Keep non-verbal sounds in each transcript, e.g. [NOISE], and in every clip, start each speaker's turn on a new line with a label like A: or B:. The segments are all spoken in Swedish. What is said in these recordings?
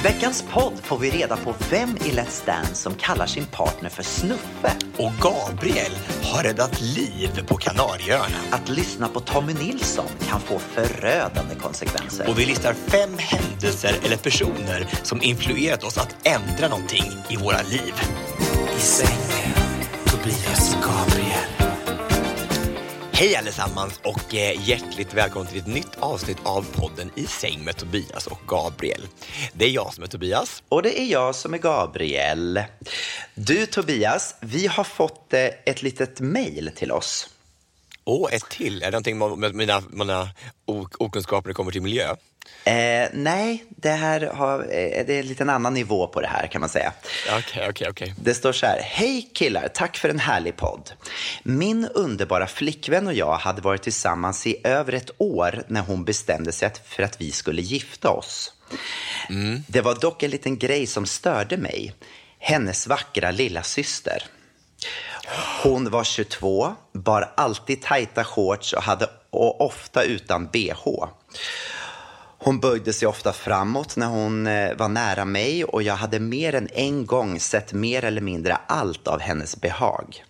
A: I veckans podd får vi reda på vem i Let's Dance som kallar sin partner för Snuffe.
B: Och Gabriel har räddat liv på Kanarieöarna.
A: Att lyssna på Tommy Nilsson kan få förödande konsekvenser.
B: Och vi listar fem händelser eller personer som influerat oss att ändra någonting i våra liv. I sängen, Tobias och Gabriel. Hej allesammans och eh, hjärtligt välkommen till ett nytt avsnitt av podden I säng med Tobias och Gabriel. Det är jag som är Tobias.
A: Och det är jag som är Gabriel. Du Tobias, vi har fått eh, ett litet mejl till oss.
B: Åh, ett till. Är det någonting med mina, mina okunskaper när det kommer till miljö?
A: Eh, nej, det här har, eh, det är en liten annan nivå på det här kan man säga.
B: Okay, okay. Okay.
A: Det står så här. Hej killar, tack för en härlig podd. Min underbara flickvän och jag hade varit tillsammans i över ett år när hon bestämde sig för att vi skulle gifta oss. Mm. Det var dock en liten grej som störde mig. Hennes vackra lilla syster. Hon var 22, bar alltid tajta shorts och hade och ofta utan bh. Hon böjde sig ofta framåt när hon eh, var nära mig och jag hade mer än en gång sett mer eller mindre allt av hennes behag.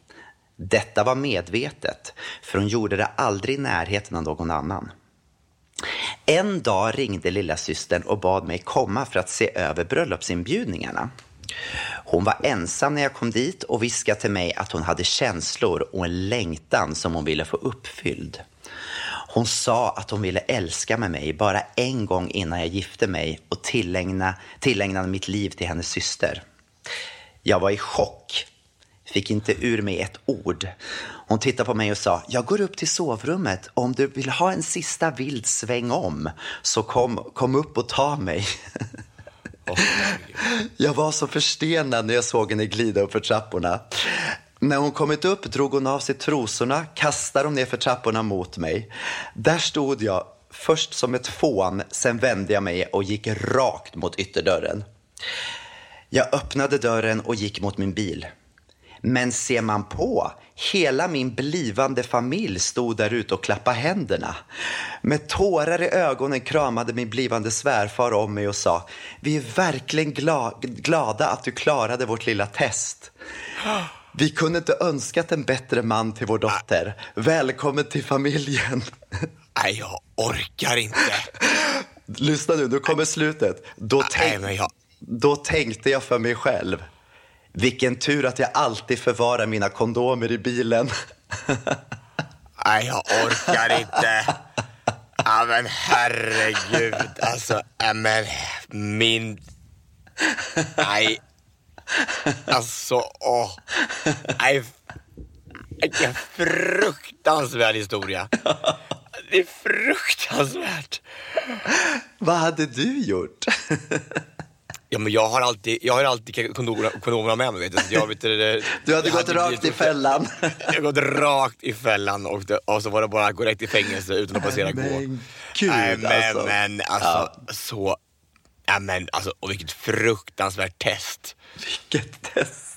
A: Detta var medvetet, för hon gjorde det aldrig i närheten av någon annan. En dag ringde lilla systern och bad mig komma för att se över bröllopsinbjudningarna. Hon var ensam när jag kom dit och viskade till mig att hon hade känslor och en längtan som hon ville få uppfylld. Hon sa att hon ville älska med mig bara en gång innan jag gifte mig och tillägna, tillägnade mitt liv till hennes syster. Jag var i chock. Fick inte ur mig ett ord. Hon tittade på mig och sa, jag går upp till sovrummet. Om du vill ha en sista vild sväng om, så kom, kom upp och ta mig. [LAUGHS] jag var så förstenad när jag såg henne glida upp för trapporna. När hon kommit upp drog hon av sig trosorna, kastade dem ner för trapporna mot mig. Där stod jag, först som ett fån, sen vände jag mig och gick rakt mot ytterdörren. Jag öppnade dörren och gick mot min bil. Men ser man på, hela min blivande familj stod där ute och klappade händerna. Med tårar i ögonen kramade min blivande svärfar om mig och sa Vi är verkligen glada att du klarade vårt lilla test. Vi kunde inte önskat en bättre man till vår dotter. Välkommen till familjen.
B: Nej, jag orkar inte.
A: Lyssna nu, nu kommer slutet. Då, tänk... Nej, jag... Då tänkte jag för mig själv. Vilken tur att jag alltid förvarar mina kondomer i bilen. [LAUGHS]
B: Nej, jag orkar inte. Ja, men herregud. Alltså, men min... Nej, Alltså, åh. Nej, vilken fruktansvärd historia. Det är fruktansvärt.
A: Vad hade du gjort? [LAUGHS]
B: Ja, men jag har alltid, jag har alltid kondomerna, kondomerna med mig. Vet du. Jag, vet du,
A: du hade gått hade rakt i fällan.
B: jag hade gått rakt i fällan och, det, och så var det bara att gå rätt i fängelse utan att passera gå.
A: Men gud
B: men,
A: alltså.
B: Men alltså, ja. så... Ja, men alltså, och vilket fruktansvärt test.
A: Vilket test.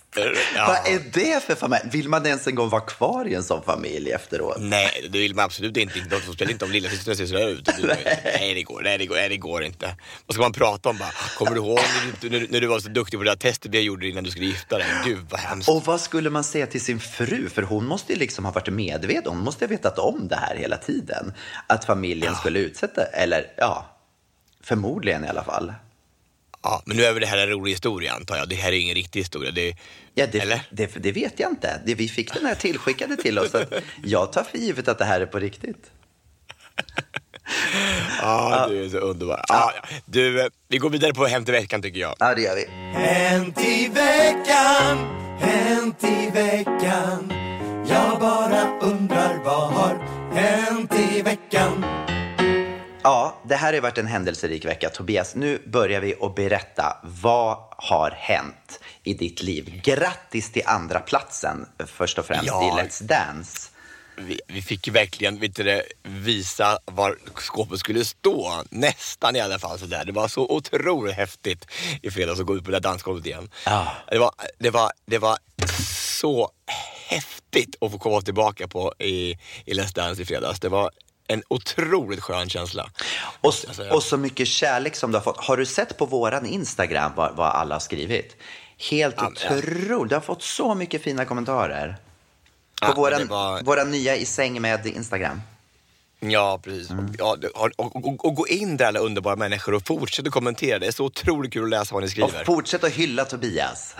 A: Ja. Vad är det för familj? Vill man ens en gång vara kvar i en sån familj efteråt?
B: Nej, det vill man absolut inte. De spelar inte om lilla systern ser sådär ut. nej, det går, nej, det går, nej, det går inte. Vad ska man prata om bara? Kommer du ihåg när när du var så duktig på det där testet vi gjorde innan du skulle gifta dig? Gud, vad hemskt.
A: Och vad skulle man säga till sin fru? För hon måste ju liksom ha varit medveten. Hon måste ha vetat om det här hela tiden. Att familjen ja. skulle utsätta, eller ja, förmodligen i alla fall.
B: Ja, men nu är väl det här en rolig historia antar jag. Det här är ingen riktig historia. Det,
A: ja, det, eller? Det, det, vet jag inte. Det, vi fick den här tillskickade till oss. jag tar för givet att det här är på riktigt. [LAUGHS]
B: ja, du är så underbar. Ja. Du, vi går vidare på Hänt i veckan tycker jag.
A: Ja, det gör vi.
C: Hänt i veckan, hänt i veckan. Jag bara undrar vad har hänt i veckan?
A: Ja, det här har varit en händelserik vecka. Tobias, nu börjar vi att berätta. Vad har hänt i ditt liv? Grattis till andra platsen först och främst ja. i Let's Dance.
B: Vi, vi fick ju verkligen vet du, visa var skåpet skulle stå. Nästan i alla fall. Så där. Det var så otroligt häftigt i fredags att gå ut på det där dansgolvet igen.
A: Ja.
B: Det, var, det, var, det var så häftigt att få komma tillbaka på i, i Let's Dance i fredags. Det var en otroligt skön känsla.
A: Och, och så mycket kärlek som du har fått. Har du sett på våran Instagram vad, vad alla har skrivit? Helt ja, otroligt. Du har fått så mycket fina kommentarer. På ja, våran, var... våran nya I säng med Instagram.
B: Ja, precis. Mm. Ja, och, och, och, och, gå in där alla underbara människor och fortsätt att kommentera. Det är så otroligt kul att läsa vad ni skriver.
A: Och fortsätt att hylla Tobias.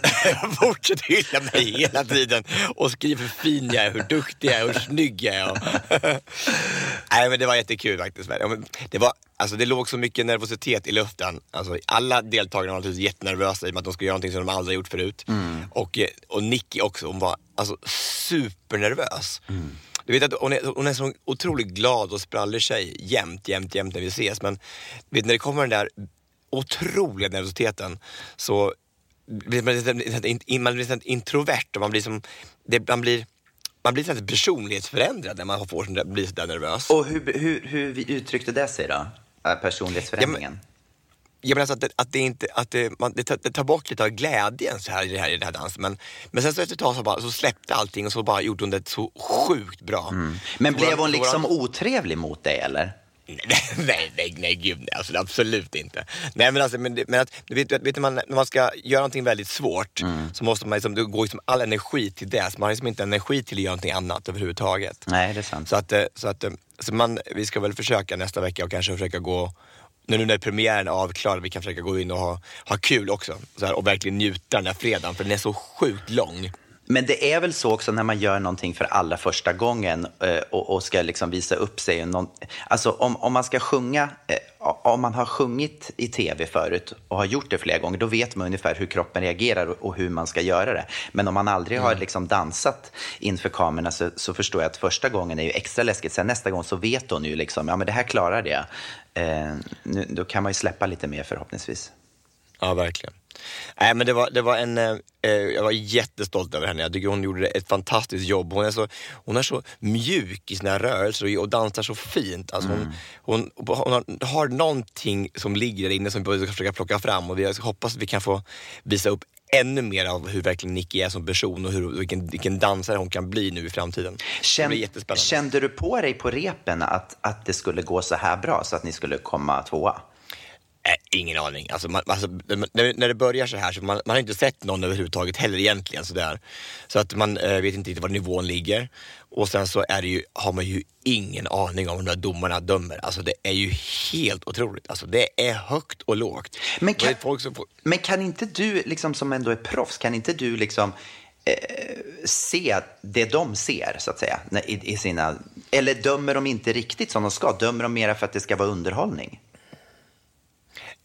A: [LAUGHS]
B: fortsätt hylla mig hela tiden och skriv hur fin jag är, hur duktig jag är, hur snygg jag är. [LAUGHS] Nej, men det var jättekul faktiskt. Det, var, alltså, det låg så mycket nervositet i luften. Alltså, alla deltagarna var naturligtvis jättenervösa i och med att de skulle göra någonting som de aldrig gjort förut. Mm. Och, och Nicky också, hon var alltså, supernervös. Mm. Du vet att hon är, hon är så otroligt glad och sprallig tjej jämt, jämt, jämt när vi ses. Men vet, när det kommer den där otroliga nervositeten så blir man lite introvert och man blir som, det, man blir man blir lite personlighetsförändrad när man får, blir sådär nervös.
A: Och hur, hur, hur uttryckte det sig då? Personlighetsförändringen? Ja, men,
B: jag menar alltså att, det, att det inte, att det, man, det, tar, det tar bort lite av glädjen så här i, det här, i den här dansen. Men, men sen så efter ett tag så, bara, så släppte allting och så bara gjorde hon det så sjukt bra. Mm.
A: Men så blev hon liksom våra... otrevlig mot dig eller? [LAUGHS]
B: Nej, nej, nej, gud nej, alltså, absolut inte. Nej, men, alltså, men, men att, vet, vet man, när man ska göra någonting väldigt svårt mm. så måste man liksom, det går liksom all energi till det. Så man har liksom inte energi till att göra någonting annat överhuvudtaget.
A: Nej, det är sant.
B: Så, att, eh, så, att, eh, så man, vi ska väl försöka nästa vecka och kanske försöka gå nu när premiären är avklarad, vi kan försöka gå in och ha, ha kul också. Så här, och verkligen njuta den här fredagen, för den är så sjukt lång.
A: Men det är väl så också när man gör någonting för allra första gången eh, och, och, ska liksom visa upp sig. Någon, alltså om, om man ska sjunga, eh, om man har sjungit i tv förut och har gjort det flera gånger, då vet man ungefär hur kroppen reagerar och, hur man ska göra det. Men om man aldrig mm. har liksom dansat inför kamerorna så, så, förstår jag att första gången är ju extra läskigt. Sen nästa gång så vet hon ju liksom, ja men det här klarar jag. Eh, nu, då kan man ju släppa lite mer förhoppningsvis.
B: Ja, verkligen. Nej, men det var, det var en, eh, eh, jag var jättestolt över henne. Jag tycker hon gjorde ett fantastiskt jobb. Hon är så, hon är så mjuk i sina rörelser och, dansar så fint. Alltså mm. hon, hon, hon, har, har någonting som ligger där inne som vi ska försöka plocka fram och vi hoppas att vi kan få visa upp ännu mer av hur verkligen Nicky är som person och hur, vilken, vilken dansare hon kan bli nu i framtiden.
A: Känn, kände du på dig på repen att, att det skulle gå så här bra så att ni skulle komma tvåa?
B: Ingen aning. Alltså, man, alltså, när, det börjar så här så man, man har inte sett någon överhuvudtaget heller egentligen. Sådär. Så att man äh, vet inte riktigt var nivån ligger. Och sen så är ju, har man ju ingen aning om hur de där domarna dömer. Alltså det är ju helt otroligt. Alltså det är högt och lågt.
A: Men kan, får... men kan inte du, liksom, som ändå är proffs, kan inte du liksom eh, se det de ser, så att säga, i, i sina... Eller dömer de inte riktigt som de ska? Dömer de mera för att det ska vara underhållning?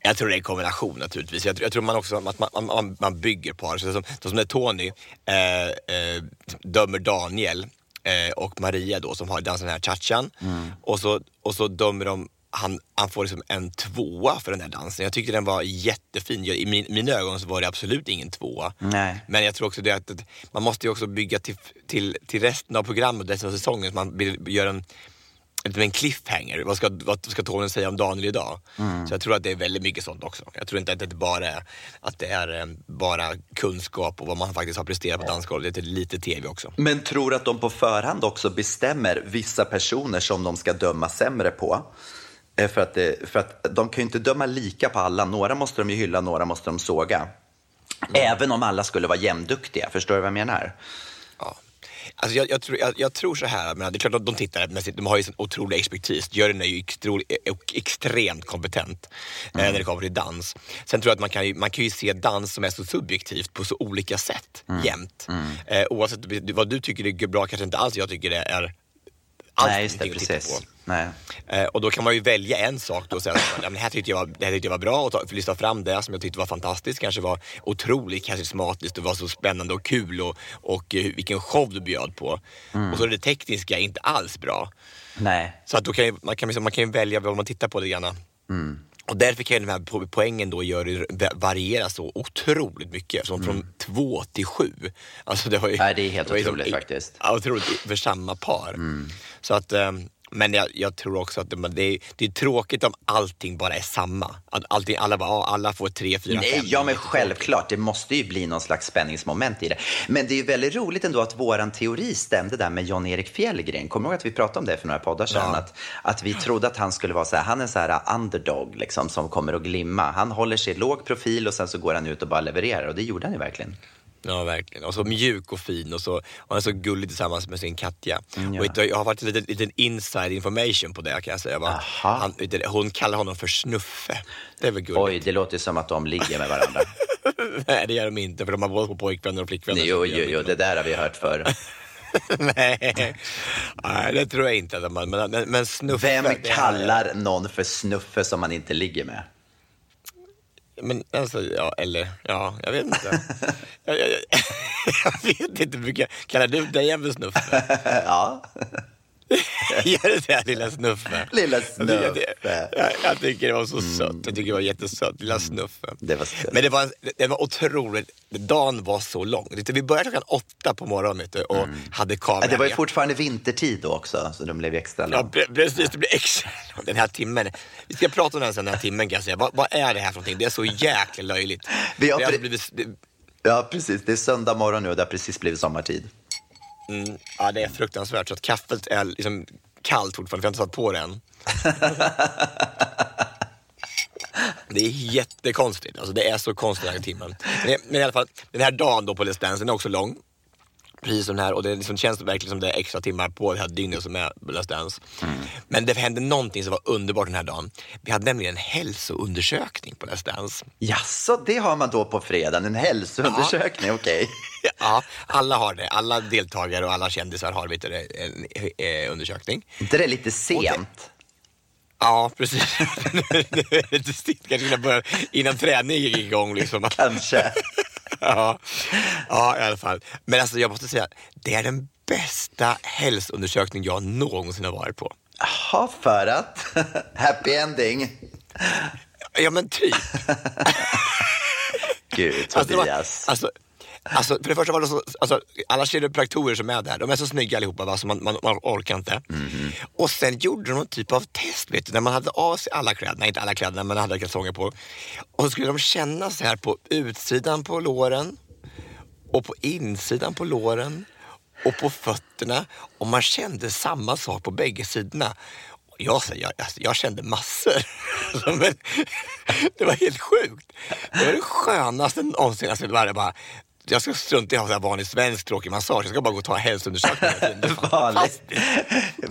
B: Jag tror det är en kombination naturligtvis. Jag tror, jag tror man också att man, man, man bygger på det. Så som, som när Tony eh, eh, dömer Daniel eh, och Maria då som har dansat den här chachan. Mm. Och, så, och så dömer de han, han får liksom en tvåa för den där dansen. Jag tyckte den var jättefin. Jag, I min, mina ögon så var det absolut ingen tvåa.
A: Nej.
B: Men jag tror också det att, att man måste ju också bygga till, till, till resten av programmet, resten av säsongen, så man göra en en cliffhanger. Vad ska, vad ska Tony säga om Daniel idag?
A: Mm.
B: Så jag tror att det är väldigt mycket sånt också. Jag tror inte att det bara är, att det är eh, bara kunskap och vad man faktiskt har presterat på dansgolvet. Det är lite tv också.
A: Men tror att de på förhand också bestämmer vissa personer som de ska döma sämre på? Eh, För att, det, för att de kan ju inte döma lika på alla. Några måste de ju hylla, några måste de såga. Även om alla skulle vara jämnduktiga. Förstår du vad jag menar?
B: Ja. Alltså jag, jag, tror, jag, jag tror så här, men det är klart att de tittar, men de har ju sån otrolig expertis. Juryn är ju extremt kompetent eh, när det kommer till dans. Sen tror jag att man kan, ju, man kan ju se dans som är så subjektivt på så olika sätt jämt. Eh, oavsett vad du tycker är bra kanske inte alls jag tycker det är alls
A: Nej, just det. Precis. Nej.
B: Eh, och då kan man ju välja en sak då och säga att ja, men det här tyckte jag var, det här tyckte jag var bra och ta, för lyfta fram det som jag tyckte var fantastiskt. Kanske var otroligt karismatiskt och var så spännande och kul och, och eh, vilken show du bjöd på. Och så är det tekniska inte alls bra.
A: Nej.
B: Så att då kan ju, man, kan, man kan ju välja vad man tittar på lite grann. Och därför kan ju den här po- poängen då gör, variera så otroligt mycket. Som från två till sju. Alltså det, var ju,
A: Nej, det är helt
B: ju
A: otroligt
B: som-
A: faktiskt.
B: Otroligt för samma par. Så att, ehm, men jag, jag tror också att det, det, är, det är tråkigt om allting bara är samma. Att allting, alla, bara, alla får tre, fyra,
A: Nej,
B: fem.
A: ja men självklart, det måste ju bli någon slags spänningsmoment i det. Men det är ju väldigt roligt ändå att våran teori stämde där med Jan-Erik Fjällgren. Kommer du ihåg att vi pratade om det för några poddar sedan?
B: Ja.
A: Att, att vi trodde att han skulle vara så här, han är så här underdog liksom, som kommer att glimma. Han håller sig låg profil och sen så går han ut och bara levererar och det gjorde han ju verkligen.
B: Ja, verkligen. Och så mjuk och fin och så och han är så gullig tillsammans med sin Katja.
A: Mm, ja.
B: och jag har varit lite, lite inside information på det kan jag säga. Han, hon kallar honom för Snuffe. Det är väl gulligt?
A: Oj, det låter som att de ligger med varandra. [LAUGHS]
B: Nej, det gör de inte för de har både på pojkvänner och flickvänner.
A: jo, jo, jo, det där har vi hört förr. [LAUGHS]
B: Nej. Nej, det tror jag inte. Men, men, men Snuffe...
A: Vem kallar någon för snuffe som man inte ligger med?
B: Men alltså, ja, eller, ja, jag vet inte. [LAUGHS] jag, jag, jag, [LAUGHS] jag vet inte, brukar, kallar du dig en Snuffe?
A: Ja, [LAUGHS]
B: Gör du det, lilla Snuffe?
A: Lilla
B: Jag tycker, det,
A: Snuffe.
B: jag, jag tycker det var så sött. Jag tycker det var jättesött, lilla Snuffe.
A: Det var sött.
B: Men det var, det var otroligt, dagen var så lång. Vi började klockan åtta på morgonen du, och hade kamera
A: Ja, det var ju fortfarande vintertid då också, så de blev extra
B: Ja,
A: lång.
B: pre- precis. Det blir extra [LAUGHS] lång. Den här timmen. Vi ska prata om den sen, den här timmen kan jag säga. Vad, vad är det här för någonting? Det är så jäkla löjligt.
A: Vi har
B: det har
A: pre-
B: blivit, det,
A: Ja, precis. Det är söndag morgon nu och det har precis blivit sommartid.
B: Mm, ja, det är fruktansvärt. Så att kaffet är liksom kallt fortfarande, för jag har inte satt på det än. [LAUGHS] Det är jättekonstigt. Alltså, det är så konstigt den här timmen. Men, i alla fall, den här dagen då på Let's Dance, den är också lång. Precis som den här och det liksom känns verkligen som det är extra timmar på det här dygnet som är Let's Dance. Men det hände någonting som var underbart den här dagen. Vi hade nämligen en hälsoundersökning på Let's Dance.
A: Jaså, det har man då på fredagen? En hälsoundersökning? Okej. [LAUGHS]
B: Ja, alla har det. Alla deltagare och alla kändisar har vet du, en eh, undersökning.
A: det är lite sent?
B: Ja, precis. [LAUGHS] Nu är det lite stilt. Kanske innan, innan träningen gick igång. Liksom.
A: Kanske. [LAUGHS]
B: Ja. ja, i alla fall. Men alltså, jag måste säga, det är den bästa hälsoundersökning jag någonsin har varit på.
A: Jaha, för att? [LAUGHS] Happy ending?
B: Ja, men typ. [LAUGHS]
A: Gud,
B: Alltså,
A: Tobias.
B: alltså, alltså, för det första var det så, alltså, alla kiropraktorer som är där, de är så snygga allihopa, va? Så man, man, man orkar inte.
A: Mhm.
B: Och sen gjorde de någon typ av test, vet du, när man hade av sig alla kläderna, inte alla kläderna, men hade kalsonger på. Och så skulle de känna så här på utsidan på låren och på insidan på låren och på fötterna. Och man kände samma sak på bägge sidorna. Jag, jag, alltså, jag kände massor. [LAUGHS] Alltså, men, [LAUGHS] det var helt sjukt. Det var det skönaste någonsin. Alltså, det var det bara, jag ska strunta i att ha vanlig svensk tråkig massage. Jag ska bara gå och ta hälsoundersökning.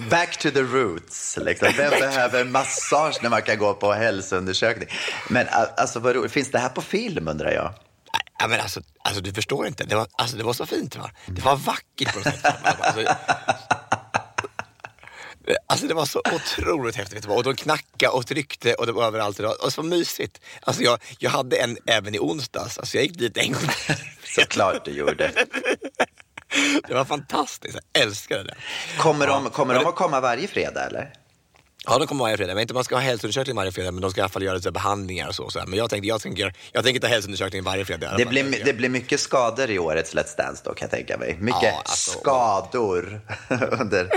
B: [LAUGHS]
A: Back to the roots. Liksom. [LAUGHS] Vem behöver massage när man kan gå på hälsoundersökning? Men alltså, vad roligt. finns det här på film undrar jag?
B: Ja, men alltså, alltså, du förstår inte. Det var, alltså, det var så fint. Va? Det var vackert på något sätt. [LAUGHS] Alltså, Alltså det var så otroligt häftigt. vet du vad. Och de knackade och tryckte och det var överallt. Det var, och så mysigt. Alltså jag, jag hade en även i onsdags. Alltså jag gick dit en gång. [LAUGHS]
A: Såklart du gjorde. [LAUGHS]
B: Det var fantastiskt. Jag älskade det.
A: Kommer, de, kommer de att komma varje fredag eller?
B: Ja, de kommer varje fredag. Men inte man ska ha hälsoundersökning varje fredag, men de ska i alla fall göra lite behandlingar och så. så. Men jag tänkte, jag tänker, jag tänker ta hälsoundersökning varje fredag.
A: Det blir, det blir mycket skador i årets Let's Dance då kan jag tänka mig. Mycket
B: Ja, alltså,
A: skador [LAUGHS] under...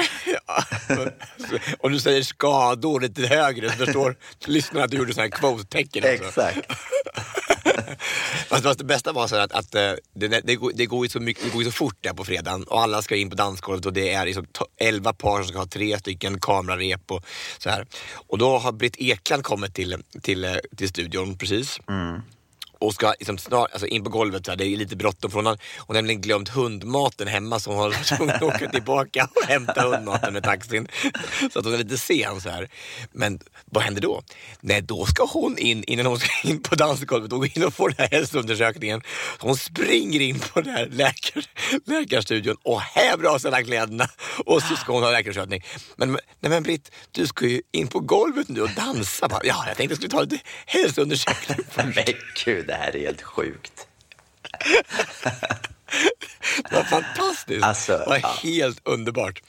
A: [LAUGHS]
B: Om du säger skador lite högre så förstår lyssnarna att du gjorde sådana här quote-tecken. också.
A: Exakt. [LAUGHS]
B: Fast, fast det bästa var så att, att eh, det, det, går, det, går ju så mycket, det går ju så fort där på fredagen och alla ska in på dansgolvet och det är liksom to- 11 par som ska ha tre stycken kamerarep och så här. Och då har Britt Ekland kommit till, till, eh, till studion precis. Och ska liksom snart, alltså in på golvet, så här, det är lite bråttom för hon har, hon har nämligen glömt hundmaten hemma så hon har tvungen att åka tillbaka och hämta hundmaten med taxin. Så att hon är lite sen så här. Men vad händer då? Nej, då ska hon in innan hon ska in på dansgolvet och gå in och få den här hälsoundersökningen. Hon springer in på den här läkar, läkarstudion och häver av sig alla kläderna och så ska hon ha läkarundersökning. Men, nej men Britt, du ska ju in på golvet nu och dansa. Bara, Ja, jag tänkte att jag skulle ta lite hälsoundersökning
A: Men gud, det här är helt sjukt. [LAUGHS]
B: Det var fantastiskt.
A: Alltså,
B: det var
A: ja.
B: helt underbart.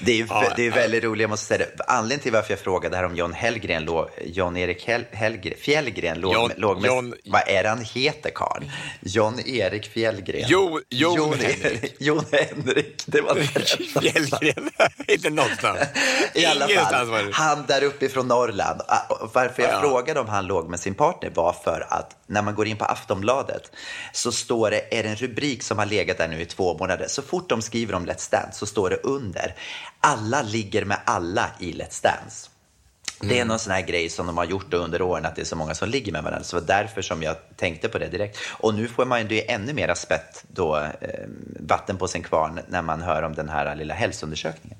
A: Det är,
B: Ja,
A: det är
B: ja.
A: väldigt roligt, jag måste säga det. Anledningen till varför jag frågade här om John Hellgren John-Erik Hell, Hellgren, Fjällgren låg,
B: John-
A: låg med,
B: John-
A: vad är det han heter karl? John-Erik Fjällgren.
B: Jo- Jon
A: Jon
B: Henrik. [LAUGHS]
A: Jon Henrik, det var [LAUGHS] det.
B: Fjällgren. [LAUGHS] Inte någonstans.
A: I alla fall, han där uppe från Norrland. Ah, Varför jag
B: Ja.
A: frågade om han låg med sin partner var för att när man går in på Aftonbladet så står det, är det en rubrik som har legat där nu i två månader. Så fort de skriver om Let's Dance så står det under, alla ligger med alla i Let's Dance. Det är
B: Mm.
A: någon sån här grej som de har gjort under åren, att det är så många som ligger med varandra. Så det var därför som jag tänkte på det direkt. Och nu får man ju ännu mer spett då, eh, vatten på sin kvarn när man hör om den här lilla hälsoundersökningen.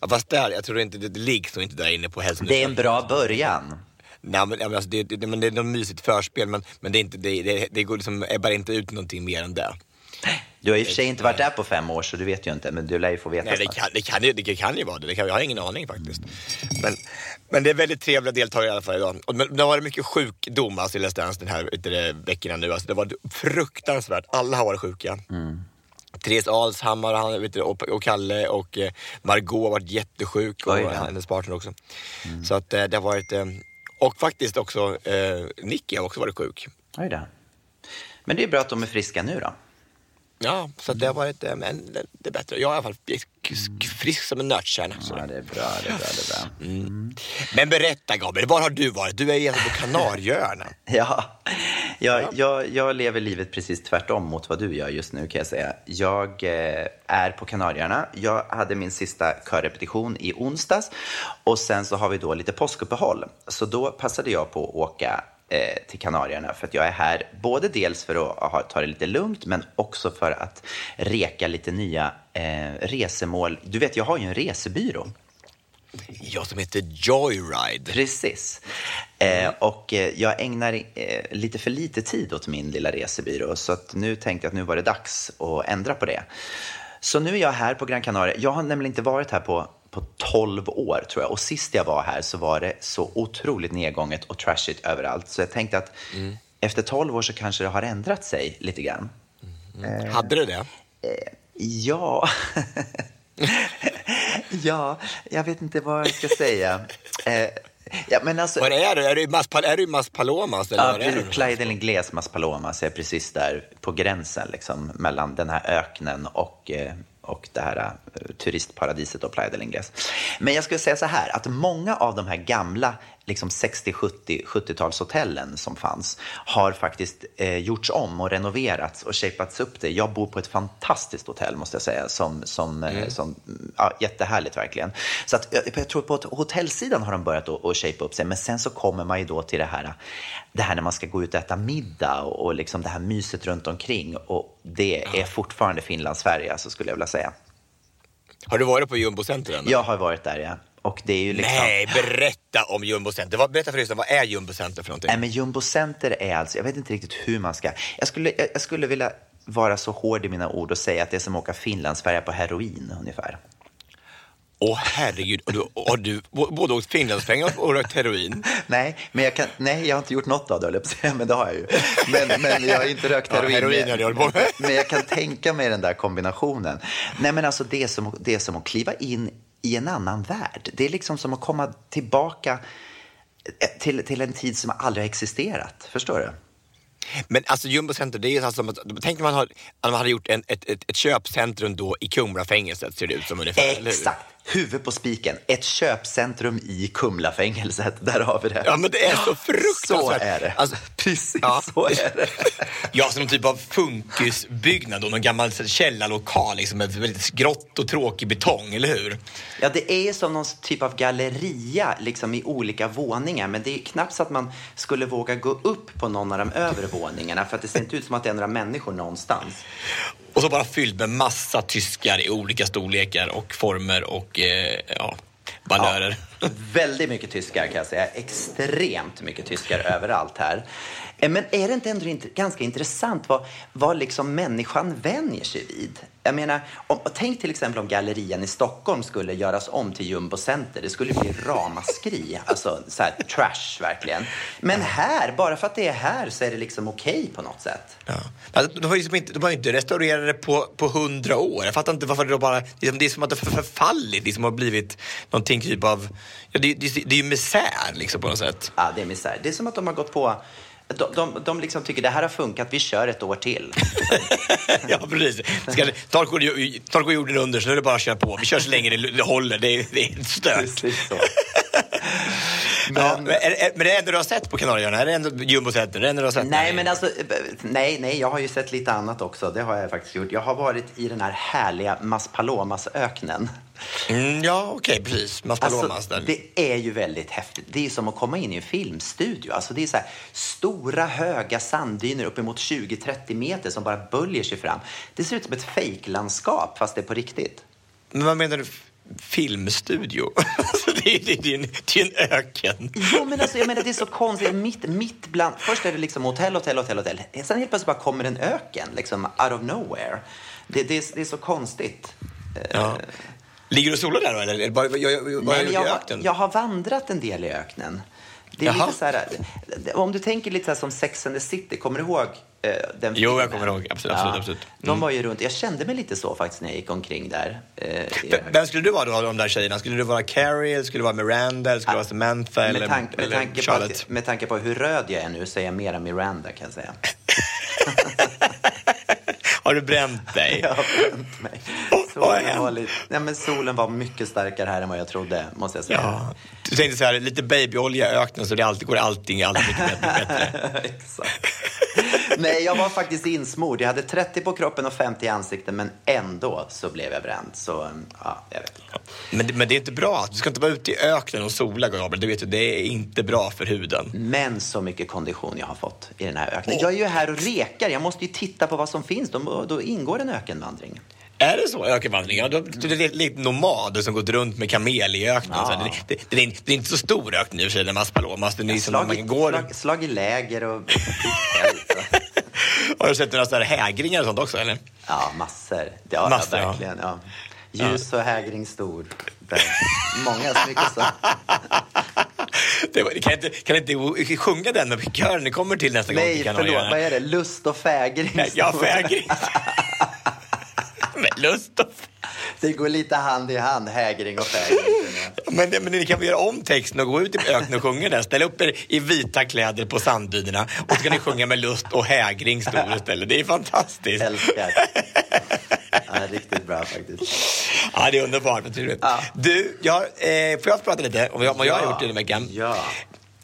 B: Ja, fast där, jag tror inte det, ligger nog inte där inne på
A: Det är en
B: hälsoundersökningen.
A: bra början.
B: Nej, men, ja, alltså, det, det, men det är något mysigt förspel, men, men det, är inte, det, det, det går liksom, ebbar inte ut någonting mer än det.
A: Du har i och för sig inte varit där på fem år, så du vet ju inte, men du lär ju få veta
B: Nej, det kan, det, kan, ju- det kan ju vara det. det kan, jag har ingen aning faktiskt. Men, men det är väldigt trevliga deltagare i alla fall idag. Och, men, det har varit mycket sjukdom alltså, i Let's Dance den här det, veckorna nu. Alltså, det var fruktansvärt. Alla har varit sjuka. Therese Alshammar han, vet du, och, och Kalle och eh, Margot har varit jättesjuk och
A: Oj då.
B: hennes partner också. Så att eh, det har varit... Och faktiskt också eh, Nicky har också varit sjuk.
A: Oj då. Men det är bra att de är friska nu då.
B: Ja, så det har varit eh, men det, är bättre. Jag är i alla fall frisk, som en nötkärna.
A: Ja, det är bra, det är bra, det är bra.
B: Men berätta Gabriel, var har du varit? Du är ju på Kanarieöarna. [LAUGHS]
A: Ja, jag, jag, jag lever livet precis tvärtom mot vad du gör just nu kan jag säga. Jag eh, är på Kanarieöarna. Jag hade min sista körrepetition i onsdags och sen så har vi då lite påskuppehåll. Så då passade jag på att åka till Kanarieöarna för att jag är här både dels för att ha, ta det lite lugnt men också för att reka lite nya eh, resemål. Du vet, jag har ju en resebyrå.
B: Jag som heter Joyride.
A: Precis. Eh, och eh, jag ägnar eh, lite för lite tid åt min lilla resebyrå, så att nu tänkte jag att nu var det dags att ändra på det. Så nu är jag här på Gran Canaria. Jag har nämligen inte varit här på, på 12 år, tror jag. Och sist jag var här så var det så otroligt nedgånget och trashigt överallt. Så jag tänkte att efter 12 år så kanske det har ändrat sig lite grann.
B: Hade du det?
A: Ja. [LAUGHS] ja, jag vet inte vad jag ska säga. Eh, ja, men alltså,
B: Var är du? Är du Mas, är du Mas Palomas? Eller
A: Ja,
B: är du?
A: Playa del Ingles, Mas Palomas är precis där på gränsen liksom, mellan den här öknen och, eh, och det här eh, turistparadiset och Playa del Ingles. Men jag skulle säga så här, att många av de här gamla liksom 60, 70, 70-talshotellen som fanns har faktiskt eh, gjorts om och renoverats och shapats upp det. Jag bor på ett fantastiskt hotell måste jag säga, som, som, eh, som ja, jättehärligt verkligen. Så att, jag, jag tror på hotellsidan har de börjat att, att shape upp sig, men sen så kommer man ju då till det här, det här när man ska gå ut och äta middag och, och liksom det här myset runt omkring och det är fortfarande Finland-Sverige, alltså, skulle jag vilja säga.
B: Har du varit på Jumbo Center än?
A: Jag har varit där, ja. Och det är ju liksom...
B: Nej, berätta om Jumbo Center. Vad- Berätta för lyssnarna, vad är Jumbo Center för någonting?
A: Nej, men Jumbo Center är alltså, jag vet inte riktigt hur man ska... Jag skulle, jag, jag skulle vilja vara så hård i mina ord och säga att det är som att åka Finlandsfärja på heroin ungefär.
B: Åh herregud, och du, och du både åkt finlandspengar och rökt heroin. [LAUGHS]
A: Nej, men jag, kan, nej, jag har inte gjort något av det, höll jag men det har jag ju. Men, men jag har inte rökt
B: Ja,
A: heroin.
B: heroin har du hållit på med.
A: Men jag kan tänka mig den där kombinationen. Nej, men alltså det är som, det är som att kliva in i en annan värld. Det är liksom som att komma tillbaka eh, till, till en tid som aldrig har existerat. Förstår du?
B: Men alltså Jumbo Center, det är alltså som att, tänk om man, har, man hade gjort en, ett, ett, ett köpcentrum då i Kumlafängelset, ser det ut som ungefär.
A: Exakt. Huvud på spiken. Ett köpcentrum i Kumlafängelset. Där har vi det.
B: Ja, men det är så fruktansvärt.
A: Så är det.
B: Alltså,
A: Precis
B: ja.
A: så är det. [LAUGHS]
B: Ja, som någon typ av funkisbyggnad, då, någon gammal källarlokal, liksom, med väldigt grått och tråkig betong, eller hur?
A: Ja, det är som någon typ av galleria liksom i olika våningar. Men det är knappt så att man skulle våga gå upp på någon av de övre våningarna. För att det ser inte ut som att det är några människor någonstans.
B: Och så bara fylld med massa tyskar i olika storlekar och former och eh, ja, valörer.
A: Ja, väldigt mycket tyskar kan jag säga. Extremt mycket tyskar överallt här. Eh, Men är det inte ändå int- ganska intressant vad, vad liksom människan vänjer sig vid? Jag menar, om, tänk till exempel om Gallerian i Stockholm skulle göras om till Jumbo Center. Det skulle bli ramaskri. [LAUGHS] Alltså, så här, trash verkligen. Men här, bara för att det är här så är det liksom okej på något sätt.
B: Ja. Alltså, de har liksom inte, de har ju inte restaurerat det på, på hundra år. Jag fattar inte varför det då bara... Liksom, det är som att det har förfallit, liksom har blivit någonting typ av... Ja, det, det, det är ju misär liksom på något sätt.
A: Ja, det är misär. Det är som att de har gått på... De, de, de liksom tycker det här har funkat, vi kör ett år till. [LAUGHS]
B: ja, precis. Ska, går jorden under, så är det bara att köra på. Vi kör så länge det, det håller. Det det är stört. Ja, men, är, men det enda du har sett på Kanarieöarna? Är det ändå Jumbo Center? Det enda du har sett?
A: Nej, men alltså, nej, nej, jag har ju sett lite annat också. Det har jag faktiskt gjort. Jag har varit i den här härliga Maspalomas-öknen.
B: Mm, ja, okej, precis. Maspalomas
A: Alltså, det är ju väldigt häftigt. Det är som att komma in i en filmstudio. Alltså, det är så här, stora, höga sanddyner uppemot 20-30 meter som bara böljer sig fram. Det ser ut som ett fejklandskap, fast det är på riktigt.
B: Men vad menar du? Filmstudio? [LAUGHS] Det, är, det, är, en, det är en öken.
A: Jo, men alltså, jag menar, det är så konstigt. Mitt, mitt bland... Först är det liksom hotell, hotell, hotell, hotell. Sen helt plötsligt bara kommer en öken, liksom out of nowhere. Det, det, är, det är så konstigt.
B: Ja. Ligger du och solar där då? Eller? bara, jag, jag,
A: Nej,
B: jag,
A: jag, har- jag har vandrat en del i öknen. Det är
B: Jaha.
A: lite så här, om du tänker lite så här som Sex and the City, kommer du ihåg eh, den
B: Jo, jag
A: filmen?
B: kommer ihåg. Absolut, absolut, absolut.
A: De
B: Mm.
A: var ju runt, jag kände mig lite så faktiskt när jag gick omkring där. Eh,
B: Vem skulle du vara då av de där tjejerna? Skulle du vara Carrie, eller skulle du vara Miranda, eller skulle du vara Samantha eller,
A: med, tank, med,
B: eller
A: tanke på
B: Charlotte?
A: att, med tanke på hur röd jag är nu så är jag mera Miranda kan jag säga. [LAUGHS] [LAUGHS]
B: Har du bränt dig? [LAUGHS]
A: Jag har bränt mig. Solen var, lite, nej, men solen var mycket starkare här än vad jag trodde, måste jag säga.
B: Ja. Du tänkte så här, lite babyolja i öknen så det alltid, går allting alltid mycket bättre. [LAUGHS]
A: Exakt. [LAUGHS] Nej, jag var faktiskt insmord. Jag hade 30 på kroppen och 50 i ansiktet, men ändå så blev jag bränd. Så, ja, jag vet inte.
B: Men, det- men det är inte bra. Du ska inte vara ute i öknen och sola, Gabriel. Du vet ju, det är inte bra för huden.
A: Men så mycket kondition jag har fått i den här öknen. Jag är ju här och rekar. Jag måste ju titta på vad som finns. Då, då ingår en ökenvandring.
B: Är det så, ökenvandring? Ja, då är lite nomader som gått runt med kamel i öknen.
A: Ja.
B: Det, det, det, är, inte- det är inte så stor öken i och för sig, den Maspalomas. Den är som om man
A: Slag,
B: går...
A: slag, slag i läger och tält. [LAUGHS]
B: Har du sett några sådana här hägringar och sånt också, eller?
A: Ja, massor. Det har
B: Massor, ja.
A: jag verkligen. Ja. Ljus och hägring stor. Många så mycket så.
B: Det, kan inte, kan inte sjunga den med kören ni kommer till nästa gång?
A: Nej, förlåt.
B: Kanarieöarna?
A: Vad är det? Lust och fägring.
B: Nej, Ja, fägring. [LAUGHS] Men lust och...
A: Det går lite hand i hand, hägring och fägring.
B: Men, men ni kan väl göra om texten och gå ut i öknen och sjunga den. Ställa upp er i vita kläder på sanddynerna och så ska ni sjunga med lust och hägring stor istället. Det är fantastiskt.
A: Älskar. Ja, riktigt bra faktiskt.
B: Ja, det är underbart. Naturligt.
A: Ja.
B: Du, jag, eh, får jag prata lite om vad jag har gjort den här veckan?
A: Ja.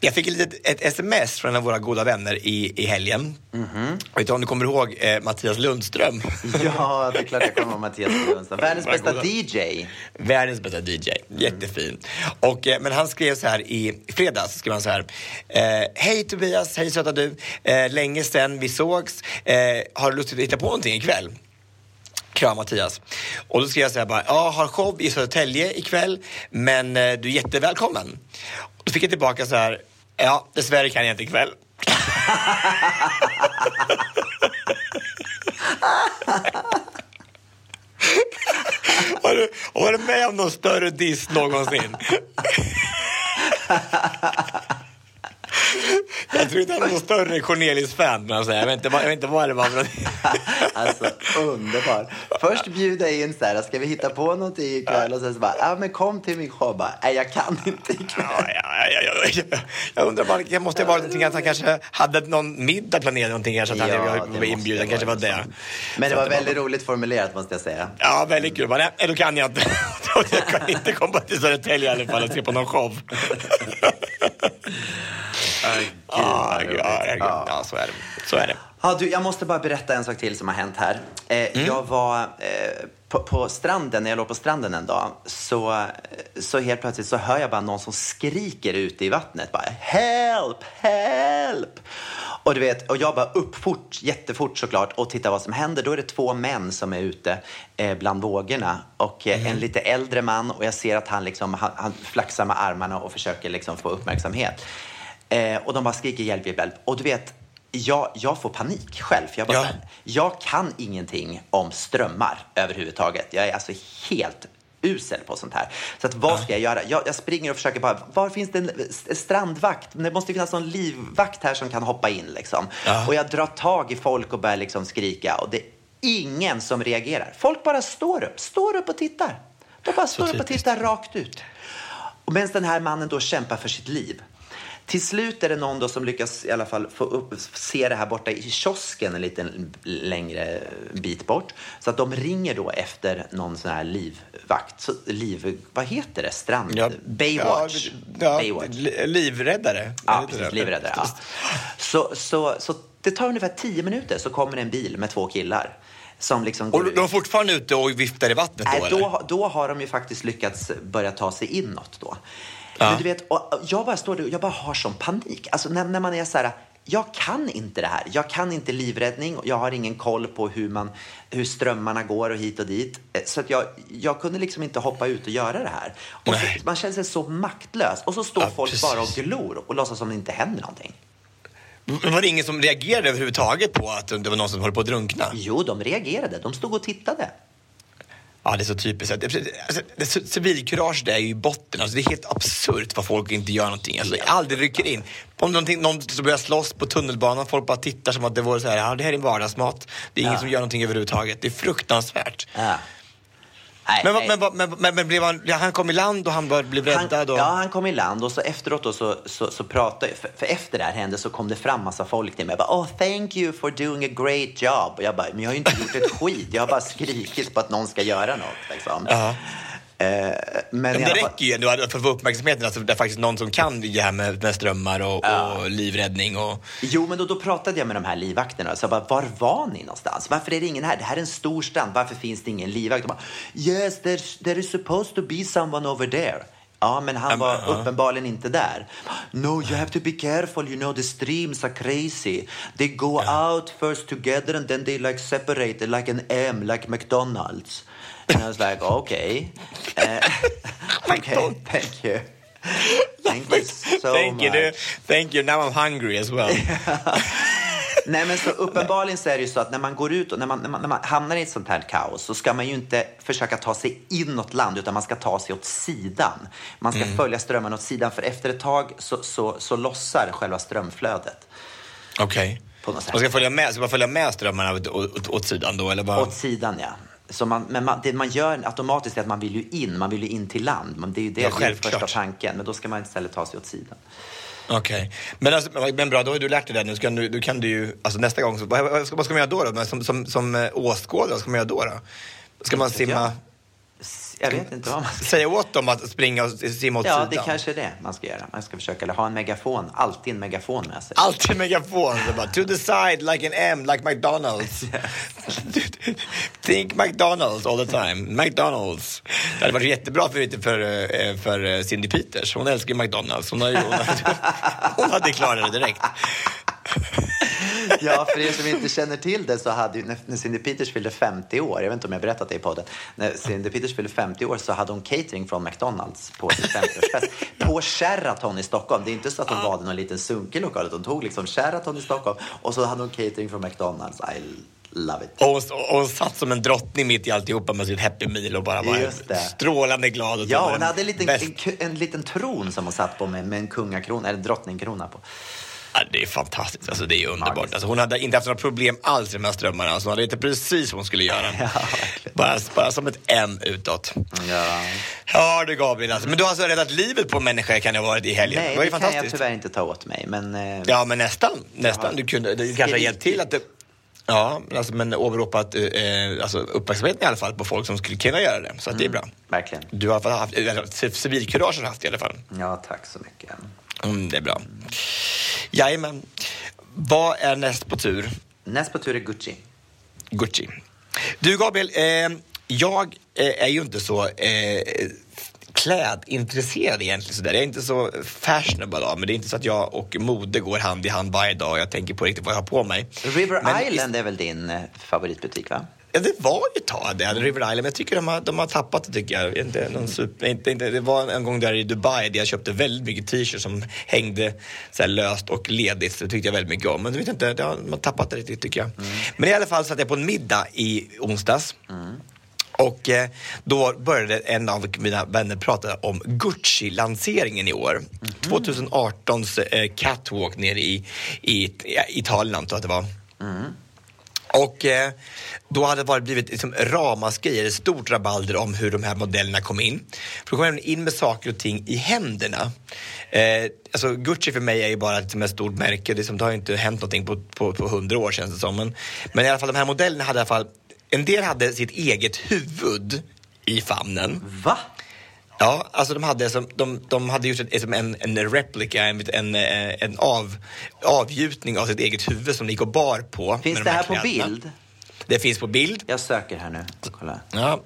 B: Jag fick ett, ett sms från en av våra goda vänner i, i helgen.
A: Mhm.
B: Vet du om du kommer ihåg eh, Mattias Lundström? [LAUGHS]
A: Ja, det är klart jag kommer ihåg Mattias Lundström. Världens bästa
B: goda.
A: DJ.
B: Världens bästa DJ. Jättefin. Och, eh, men han skrev så här i fredags. Skrev han så här. Eh, Hej Tobias, hej söta du. Eh, länge sedan vi sågs. Eh, har du lust att hitta på någonting ikväll? Kram Mattias. Och då skrev jag så här bara, ja, har show i Södertälje ikväll, men eh, du är jättevälkommen. Och då fick jag tillbaka så här, ja, dessvärre kan jag inte ikväll. Har du har du varit med om någon större diss någonsin? Jag tror inte han är någon större Cornelis-fan, men alltså, jag, vet inte, jag vet inte vad det var. Men... [LAUGHS]
A: Alltså underbar. Först bjuda in så här, ska vi hitta på någonting ikväll? Och sen så bara, ja men kom till min show. Bara, Nej, jag kan inte ikväll.
B: Ja, ja, ja, ja, ja. Jag undrar bara, det måste ha varit någonting att han kanske hade någon middag planerad någonting kanske, att han
A: Ja,
B: var
A: det
B: inbjuden, kanske var det.
A: sånt. Men det var
B: att
A: väldigt roligt formulerat måste jag säga.
B: Ja, väldigt kul. Nej, då kan jag inte. [LAUGHS] Jag kan inte komma till Södertälje i alla fall och se på någon show. [LAUGHS] Ja, Ja. ja, så är det. Så är det.
A: Ja, du, jag måste bara berätta en sak till som har hänt här. Eh, Jag var eh, på, på stranden, när jag låg på stranden en dag, så, så helt plötsligt så hör jag bara någon som skriker ute i vattnet. Bara, help, help! Och, du vet, och jag bara upp fort, jättefort såklart och tittar vad som händer. Då är det två män som är ute eh, bland vågorna och eh, en lite äldre man och jag ser att han, liksom, han, han flaxar med armarna och försöker liksom få uppmärksamhet. Eh, och de bara skriker hjälp, hjälp, hjälp. Och du vet, jag, jag får panik själv. Jag, bara,
B: Ja.
A: jag kan ingenting om strömmar överhuvudtaget. Jag är alltså helt usel på sånt här. Så att, vad ska jag göra? Jag, jag springer och försöker bara, var finns det en strandvakt? Det måste finnas någon livvakt här som kan hoppa in liksom.
B: Ja.
A: Och jag drar tag i folk och börjar liksom skrika och det är ingen som reagerar. Folk bara står upp, står upp och tittar. De bara står upp och
B: typiskt.
A: tittar rakt ut. Och medan den här mannen då kämpar för sitt liv. Till slut är det någon då som lyckas i alla fall få upp, se det här borta i kiosken en liten längre bit bort. Så att de ringer då efter någon sån här livvakt. Så, liv, vad heter det? Strand?
B: Ja,
A: Baywatch.
B: Ja,
A: Baywatch.
B: li- Livräddare.
A: Ja, precis. Livräddare. Ja. Så, så, så det tar ungefär tio minuter så kommer en bil med två killar. Som liksom går
B: Och de är fortfarande ute och viftar i vattnet då,
A: Nej,
B: eller?
A: då, då har de ju faktiskt lyckats börja ta sig inåt då.
B: Ja.
A: Men du vet, och jag bara står där och jag bara har sån panik. Alltså när, när man är så här, jag kan inte det här. Jag kan inte livräddning och jag har ingen koll på hur, man, hur strömmarna går och hit och dit. Eh, Så att jag, jag kunde liksom inte hoppa ut och göra det här. Och så, man känner sig så maktlös. Och så står
B: Ja,
A: folk
B: precis.
A: bara och glor och låtsas som det inte händer någonting.
B: Men var det ingen som reagerade överhuvudtaget på att det var någon som höll på att drunkna?
A: Jo, de reagerade. De stod och tittade.
B: Ja, det är så typiskt. Alltså, det, civilkurage det är ju i botten. Alltså, det är helt absurt vad folk inte gör någonting. Alltså, aldrig rycker in. Om någonting, någon som börjar slåss på tunnelbanan, folk bara tittar som att det vore så här, ja, det här är vardagsmat. Det är ingen
A: Ja.
B: som gör någonting överhuvudtaget. Det är fruktansvärt.
A: Ja. Nej,
B: Men,
A: nej.
B: men, men, men, men blev han, kom i land och han blev räddad? Och...
A: ja, han kom i land och så efteråt då så, så, så pratade för, för efter det här hände så kom det fram massa folk till mig. Jag bara, oh, thank you for doing a great job. Och jag bara, men jag har ju inte gjort ett [LAUGHS] skit. Jag har bara skrikit på att någon ska göra något. Liksom.
B: Ja.
A: Eh, men
B: Men det räcker ju ändå för att få uppmärksamheten. Alltså, det är faktiskt någon som kan det här med, med strömmar och, och livräddning. Och...
A: Jo, men då, då pratade jag med de här livvakterna. Så jag bara, var var ni någonstans? Varför är det ingen här? Det här är en stor strand. Varför finns det ingen livvakt? De bara, yes, there's, there is supposed to be someone over there. Ja, men han var uppenbarligen inte där. No, you have to be careful. You know, the streams are crazy. They go out first together and then they like separate like an M, like McDonald's. And I was like, okay. Uh, okay, thank you. [LAUGHS] Thank you so
B: thank
A: much.
B: you, thank you, now I'm hungry as well. [LAUGHS]
A: Nej, men så [LAUGHS] uppenbarligen så är det ju så att när man går ut och när man, när man, när man hamnar i ett sånt här kaos så ska man ju inte försöka ta sig inåt land utan man ska ta sig åt sidan. Man ska följa strömmen åt sidan för efter ett tag så, så, så lossar själva strömflödet.
B: Okej. Man ska följa med, ska man följa med strömmarna åt, åt, åt sidan då? Eller bara...
A: Åt sidan, ja. Så man, men man, det man gör automatiskt är att man vill ju in, man vill ju in till land. Men det är ju det,
B: Ja,
A: det är första tanken. Men då ska man istället ta sig åt sidan.
B: Okej. Men, alltså, men bra, då har du lärt dig det. Nu, ska du, du kan du ju, alltså nästa gång, så, vad, vad, ska, vad ska man göra då? då? Men som, som, som eh, åskådare, vad ska man göra då? då? Ska man simma,
A: jag. Vet inte vad man ska
B: säga åt dem att springa och simma åt
A: Ja,
B: sidan?
A: det kanske är det man ska göra. Man ska försöka eller ha en megafon, alltid en megafon med sig.
B: Alltid megafon. Så bara, to the side like an M, like McDonalds. [LAUGHS] Think McDonalds all the time. McDonalds. Det hade varit jättebra för, för, eh, för eh, Cindy Peters. Hon älskar McDonalds. Hon, hade, hon hade klarat det direkt. [LAUGHS]
A: Ja, för er som inte känner till det så hade ju, när, Cindy Peters fyllde 50 år, jag vet inte om jag berättat det i podden, när Cindy Peters fyllde 50 år så hade hon catering från McDonalds på sin 50-årsfest [LAUGHS] på Sheraton i Stockholm. Det är inte så att hon valde någon liten sunkig lokal, utan hon tog liksom Sheraton i Stockholm och så hade hon catering från McDonalds. I love it.
B: Och hon, och hon satt som en drottning mitt i alltihopa med sitt Happy Meal och bara var strålande glad. Och
A: Ja,
B: var
A: hon hade en liten, en, en liten tron som hon satt på med, med en kungakrona, eller drottningkrona på.
B: Ja, det är fantastiskt. Alltså, det är underbart. Alltså, hon hade inte haft några problem alls i de här strömmarna. Alltså, hon hade inte precis vad hon skulle göra. [LAUGHS]
A: Ja,
B: bara, bara som ett M utåt.
A: Ja.
B: Ja du Gabriel, alltså. men du har alltså räddat livet på en människa kan jag ha varit i helgen.
A: Nej,
B: det var
A: det kan jag tyvärr inte ta åt mig. Men, eh,
B: Ja, men nästan. nästan. Du, kunde, du kanske har
A: det
B: hjälpt till att det... Ja, alltså, men åberopat eh, alltså, uppmärksamheten i alla fall på folk som skulle kunna göra det. Så att det är bra.
A: verkligen.
B: Du har haft, eller, civilkurage har du haft i alla fall.
A: Ja, tack så mycket.
B: Mm, det är bra. Jajamän. Vad är näst på tur?
A: Näst på tur är Gucci.
B: Gucci. Du Gabriel, eh, jag eh, är ju inte så eh, klädintresserad egentligen. Sådär. Jag är inte så fashionable av men det är inte så att jag och mode går hand i hand varje dag och jag tänker på riktigt vad jag har på mig.
A: River
B: Men
A: Island är väl din eh, favoritbutik, va?
B: Ja, det var ju ett tag det, River Island, men jag tycker de har, de har tappat det tycker jag. Inte någon super, inte, inte, det var en gång där i Dubai där jag köpte väldigt mycket t-shirts som hängde så löst och ledigt. Det tyckte jag väldigt mycket om. Men du vet inte, det har, de har tappat det riktigt tycker jag. Men i alla fall satt jag på en middag i onsdags. Och eh, då började en av mina vänner prata om Gucci-lanseringen i år. 2018s eh, catwalk nere i, i, i Italien antar jag att det var. Och eh, då hade det varit blivit liksom ramaskri, eller stort rabalder om hur de här modellerna kom in. För då kom de in med saker och ting i händerna. Eh, alltså Gucci för mig är ju bara liksom ett stort märke, det, som, det har ju inte hänt någonting på, på, på hundra år känns det som. Men, men i alla fall de här modellerna hade i alla fall, en del hade sitt eget huvud i famnen.
A: Va?
B: Ja, alltså de hade, som, de, de hade gjort ett, som en, en replika, en, en, av, avgjutning av sitt eget huvud som de gick och bar på.
A: Finns det
B: de
A: här på
B: kläderna.
A: bild?
B: Det finns på bild.
A: Jag söker här nu. Kolla.
B: Ja.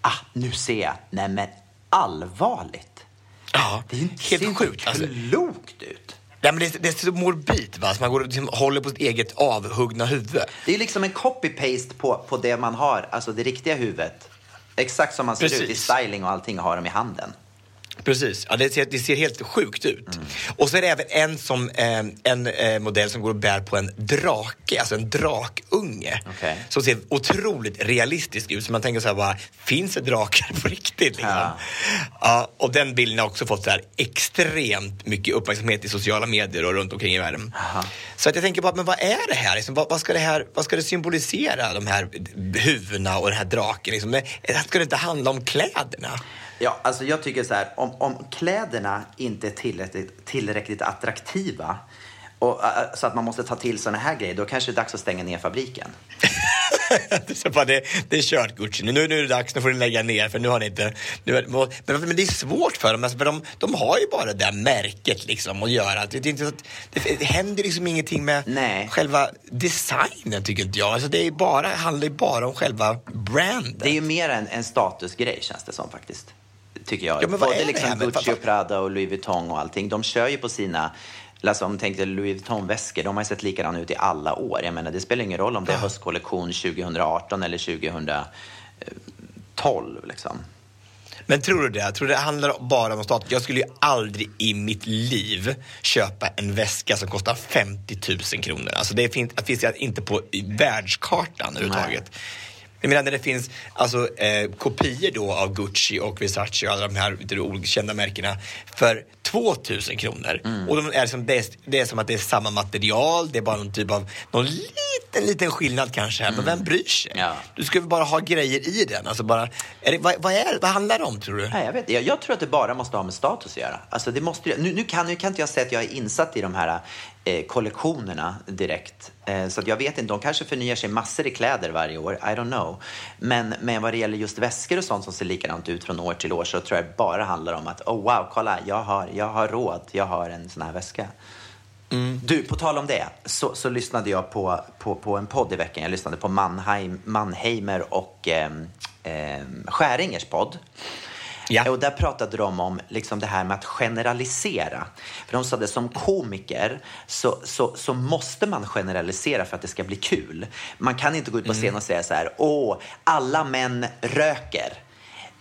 A: Ah, nu ser jag. Nej, men allvarligt.
B: Ja,
A: Det är ju
B: helt sjukt. Alltså.
A: klokt ut.
B: Ja, men det, är- det är så morbid, va? Så man går och liksom håller på sitt eget avhuggna huvud.
A: Det är liksom en copy-paste på, på det man har, alltså det riktiga huvudet. Exakt som man ser ut i
B: Precis.
A: styling och allting har dem i handen.
B: Precis, ja, det, ser, det ser helt sjukt ut.
A: Mm.
B: Och så är det även en, som, eh, en eh, modell som går och bär på en drake, alltså en drakunge.
A: Okej.
B: Som ser otroligt realistisk ut. Så man tänker så här bara, finns det drakar på riktigt? Liksom?
A: Ja.
B: Ja. och den bilden har också fått så här extremt mycket uppmärksamhet i sociala medier och runt omkring i världen. Så att jag tänker bara, men vad är det här? Liksom, vad, vad, ska det här vad ska det symbolisera, de här huvudena och den här draken? Liksom? Det, ska det inte handla om kläderna?
A: Ja, alltså jag tycker så här, om, om kläderna inte är tillräckligt, tillräckligt attraktiva och, så att man måste ta till såna här grejer, då kanske det är dags att stänga ner fabriken. [LAUGHS]
B: det, är så bara, det, är kört Gucci. Nu, nu är det dags, nu får ni lägga ner för nu har ni inte... Nu, är- men, men det är svårt för dem, alltså, för de, de har ju bara det där märket liksom att göra. Det, det, inte det, det händer liksom ingenting med
A: Nej.
B: själva designen tycker inte jag. Alltså, det är bara, handlar ju bara om själva branden.
A: Det är ju mer en, en statusgrej känns det som faktiskt. Tycker jag.
B: Ja, men vad
A: Både
B: är det
A: liksom Gucci och Prada och Louis Vuitton och allting. De kör ju på sina, alltså om tänkte Louis Vuitton-väskor, de har ju sett likadana ut i alla år. Jag menar, det spelar ingen roll om det är höstkollektion 2018 eller 2012 liksom.
B: Men tror du det? Tror du det handlar bara om status? Jag skulle ju aldrig i mitt liv köpa en väska som kostar 50 000 kronor. Alltså det finns, det finns inte på världskartan överhuvudtaget. Jag menar när det finns alltså, eh, kopior då av Gucci och Versace och alla de här lite olika kända märkena för 2000 kronor. Och de är liksom, det, är, det är som att det är samma material, det är bara någon typ av, någon liten, liten skillnad kanske. här, Men vem bryr sig?
A: Ja.
B: Du ska väl bara ha grejer i den. Alltså bara, är det, vad, vad, är, vad handlar det om tror du?
A: Nej, jag, vet, jag, jag tror att det bara måste ha med status att göra. Alltså, det måste, nu, nu, kan, nu kan inte jag säga att jag är insatt i de här kollektionerna direkt. Eh, så jag vet inte, de kanske förnyar sig massor i kläder varje år. I don't know. Men, men vad det gäller just väskor och sånt som ser likadant ut från år till år så tror jag det bara handlar om att oh wow, kolla, jag har, jag har råd, jag har en sån här väska. Du, på tal om det, så, så lyssnade jag på, på, på en podd i veckan. Jag lyssnade på Mannheim, Mannheimer och ehm, ehm, Skäringers podd.
B: Ja.
A: Och där pratade de om liksom det här med att generalisera. För de sa det som komiker så, så, så måste man generalisera för att det ska bli kul. Man kan inte gå ut på scen och säga så här, åh, alla män röker.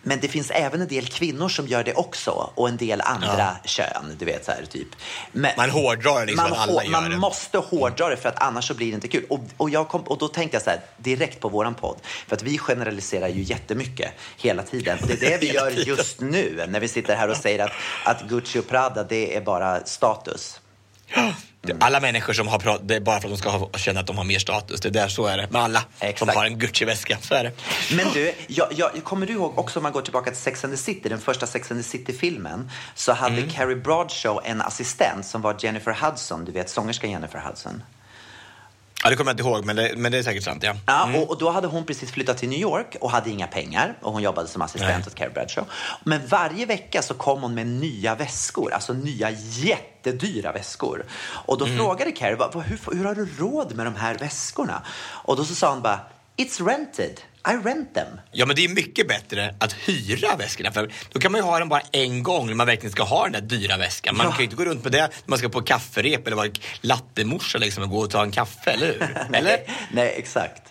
A: Men det finns även en del kvinnor som gör det också och en del andra kön, du vet så här typ. Men,
B: Man hårdrar liksom
A: man,
B: alla gör
A: man
B: det.
A: måste hårdra det för att annars så blir det inte kul. Och, och, jag kom, och då tänkte jag så här, direkt på våran podd, för att vi generaliserar ju jättemycket hela tiden. Och det är det vi gör just nu när vi sitter här och säger att, att Gucci och Prada, det är bara status.
B: Alla människor som har pratat, det är bara för att de ska ha, känna att de har mer status. Det är där, så är det med alla
A: Exakt.
B: som har en Gucci-väska. Så är det.
A: Men du, jag, jag, kommer du ihåg också om man går tillbaka till Sex and the City, den första Sex and the City-filmen, så hade
B: Mm.
A: Carrie Bradshaw en assistent som var Jennifer Hudson, du vet sångerskan Jennifer Hudson.
B: Ja, det kommer jag inte ihåg, men det, men det är säkert sant. Ja.
A: Ja, och, och då hade hon precis flyttat till New York och hade inga pengar och hon jobbade som assistent
B: Nej.
A: åt Carrie Bradshaw. Men varje vecka så kom hon med nya väskor, alltså nya jättedyra väskor. Och
B: Mm.
A: då frågade Carrie, "Vad- vad- hur, hur har du råd med de här väskorna? Och då så sa hon bara, it's rented, I rent them.
B: Ja, men det är mycket bättre att hyra väskorna. För då kan man ju ha den bara en gång när man verkligen ska ha den där dyra väskan. Man
A: Ja.
B: kan ju inte gå runt med det när man ska på kafferep eller vara lattemorsa liksom och gå och ta en kaffe, eller hur? [LAUGHS] Eller?
A: Nej, nej, exakt.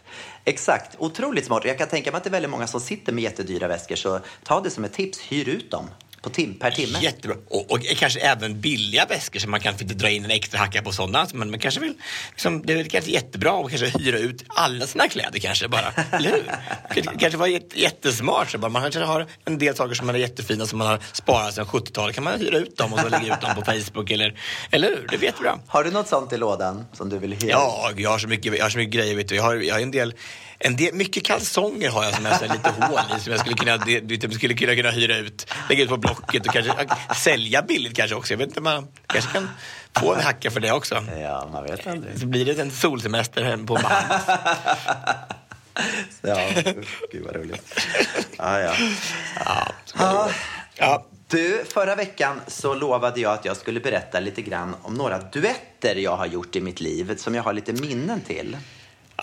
A: Exakt, otroligt smart. Jag kan tänka mig att det är väldigt många som sitter med jättedyra väskor, så ta det som ett tips, hyr ut dem på tim per timme.
B: Jättebra. Och, och kanske även billiga väskor så man kan inte dra in en extra hacka på sådana. Men man kanske vill, liksom, det är kanske jättebra att kanske hyra ut alla sina kläder kanske bara. [LAUGHS] Eller hur? Kanske var jätte, jättesmart. Så bara. Man kanske har en del saker som är jättefina som man har sparat sedan 70-talet. kan man hyra ut dem och så lägga ut dem på Facebook. Eller, eller hur? Det vet du bra.
A: Har du något sånt i lådan som du vill hyra?
B: Ja, jag har så mycket, jag har så mycket grejer. Vet du. Jag, har, jag har en del, en del, mycket kalsonger har jag som jag har lite hål i som jag skulle kunna, det, du vet, jag skulle kunna, kunna hyra ut, lägga ut på Blocket och kanske sälja billigt kanske också. Jag vet inte, man kanske kan få en hacka för det också.
A: Ja, man vet aldrig.
B: Så blir det en solsemester hem på Bahamas. [LAUGHS]
A: Ja, gud vad roligt. Ja, ja.
B: Ja, gå. ja.
A: Du, förra veckan så lovade jag att jag skulle berätta lite grann om några duetter jag har gjort i mitt liv som jag har lite minnen till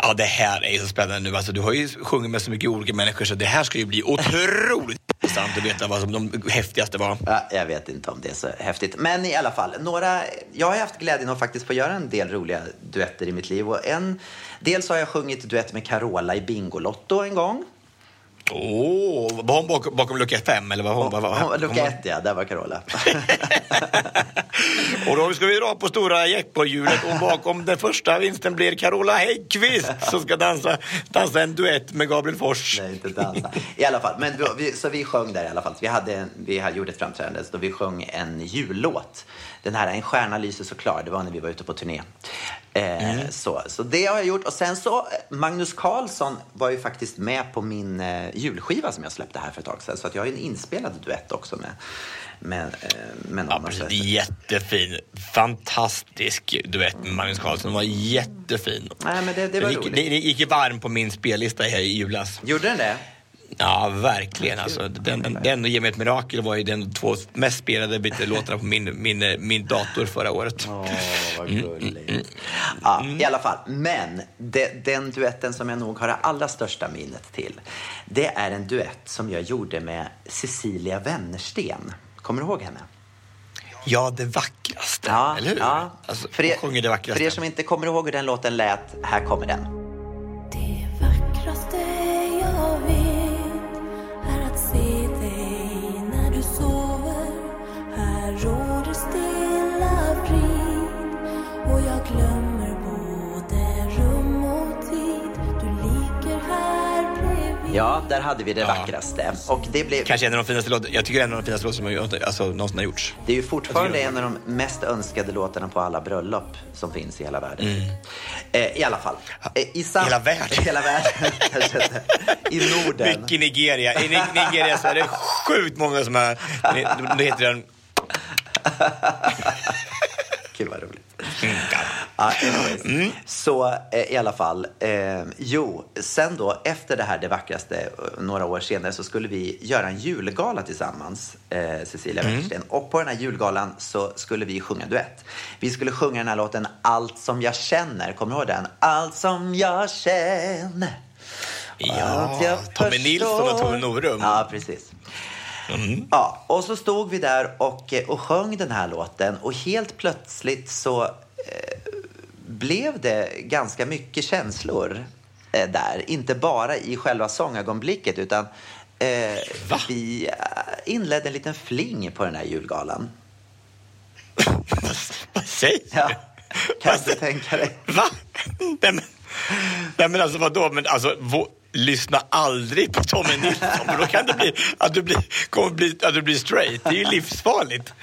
B: ja, det här är så spännande nu. Alltså, du har ju sjungit med så mycket olika människor så det här ska ju bli otroligt [LAUGHS] intressant att veta vad som de häftigaste var.
A: Ja, jag vet inte om det är så häftigt. Men i alla fall, några, jag har haft glädjen att faktiskt få göra en del roliga duetter i mitt liv. Och en, dels har jag sjungit duett med Carola i Bingolotto en gång.
B: Åh, oh, var hon bakom, bakom lucka fem eller var hon? Var, var,
A: lucka ett, ja. Där var Carola. [LAUGHS]
B: Och då ska vi dra på stora jackpot-hjulet och bakom den första vinsten blir Carola Häggkvist [LAUGHS] som ska dansa, dansa en duett med Gabriel Fors.
A: Nej, inte dansa. I alla fall, men då, vi, så vi sjöng där i alla fall. Vi, hade, vi hade gjort ett framträdande då vi sjöng en jullåt. Den här En stjärna lyser så klar, det var när vi var ute på turné. Eh, så, så det har jag gjort. Och sen så, Magnus Carlsson var ju faktiskt med på min eh, julskiva som jag släppte här för ett tag sedan. Så att jag har ju en inspelad duett också med, med, eh, med någon.
B: Ja, precis. Det är jättefin, fantastisk duett med Magnus Carlsson. Den var jättefin.
A: Nej, men det, det
B: Det
A: var
B: gick,
A: roligt.
B: det, det gick varm på min spellista här i julas.
A: Gjorde den det?
B: Ja, verkligen. Alltså, den, den, den och Ge mig ett mirakel var ju den två mest spelade låtarna på min, min, min dator förra året.
A: Åh, vad gulligt. Ja, i alla fall. Men de, den duetten som jag nog har det allra största minnet till, det är en duett som jag gjorde med Cecilia Wennersten. Kommer du ihåg henne?
B: Ja, det vackraste. eller hur?
A: Ja.
B: Alltså,
A: för, er,
B: sjunger det vackraste.
A: för er som inte kommer ihåg hur den låten lät, här kommer den. Ja, där hade vi det vackraste. Och det, blev,
B: Kanske en av de finaste låtarna. Jag tycker det är en av de finaste låtarna som alltså, någonsin har gjorts.
A: det är ju fortfarande en av de mest önskade låtarna på alla bröllop som finns i hela världen. Eh, I alla fall. Eh, i sam-
B: Mm. Hela världen? [LAUGHS]
A: hela världen. [LAUGHS] I Norden.
B: Mycket Nigeria. I Ni- Nigeria så är det sjukt många som är... [LAUGHS] Det heter den...
A: Gud vad roligt.
B: Mm,
A: Ja, anyways. Så eh, i alla fall. Eh, jo, sen då efter det här Det vackraste, eh, några år senare, så skulle vi göra en julgala tillsammans, eh, Cecilia Wennersten. Och på den här julgalan så skulle vi sjunga duett. Vi skulle sjunga den här låten Allt som jag känner. Kommer du ihåg den? Allt som jag känner.
B: Ja, Tommy Nilsson och Tove Norum.
A: Ja, precis. Ja, och så stod vi där och, eh, och sjöng den här låten och helt plötsligt så eh, blev det ganska mycket känslor eh, där. Inte bara i själva sångögonblicket utan eh, vi eh, inledde en liten fling på den här julgalan.
B: Vad, säger
A: Ja,
B: du?
A: kan
B: Vad
A: du tänka dig?
B: Va? Nej men, nej, men alltså vadå? Men alltså, vå- lyssna aldrig på Tommy Nilsson för då kan det bli att du blir, kommer bli, att du blir straight. Det är ju livsfarligt.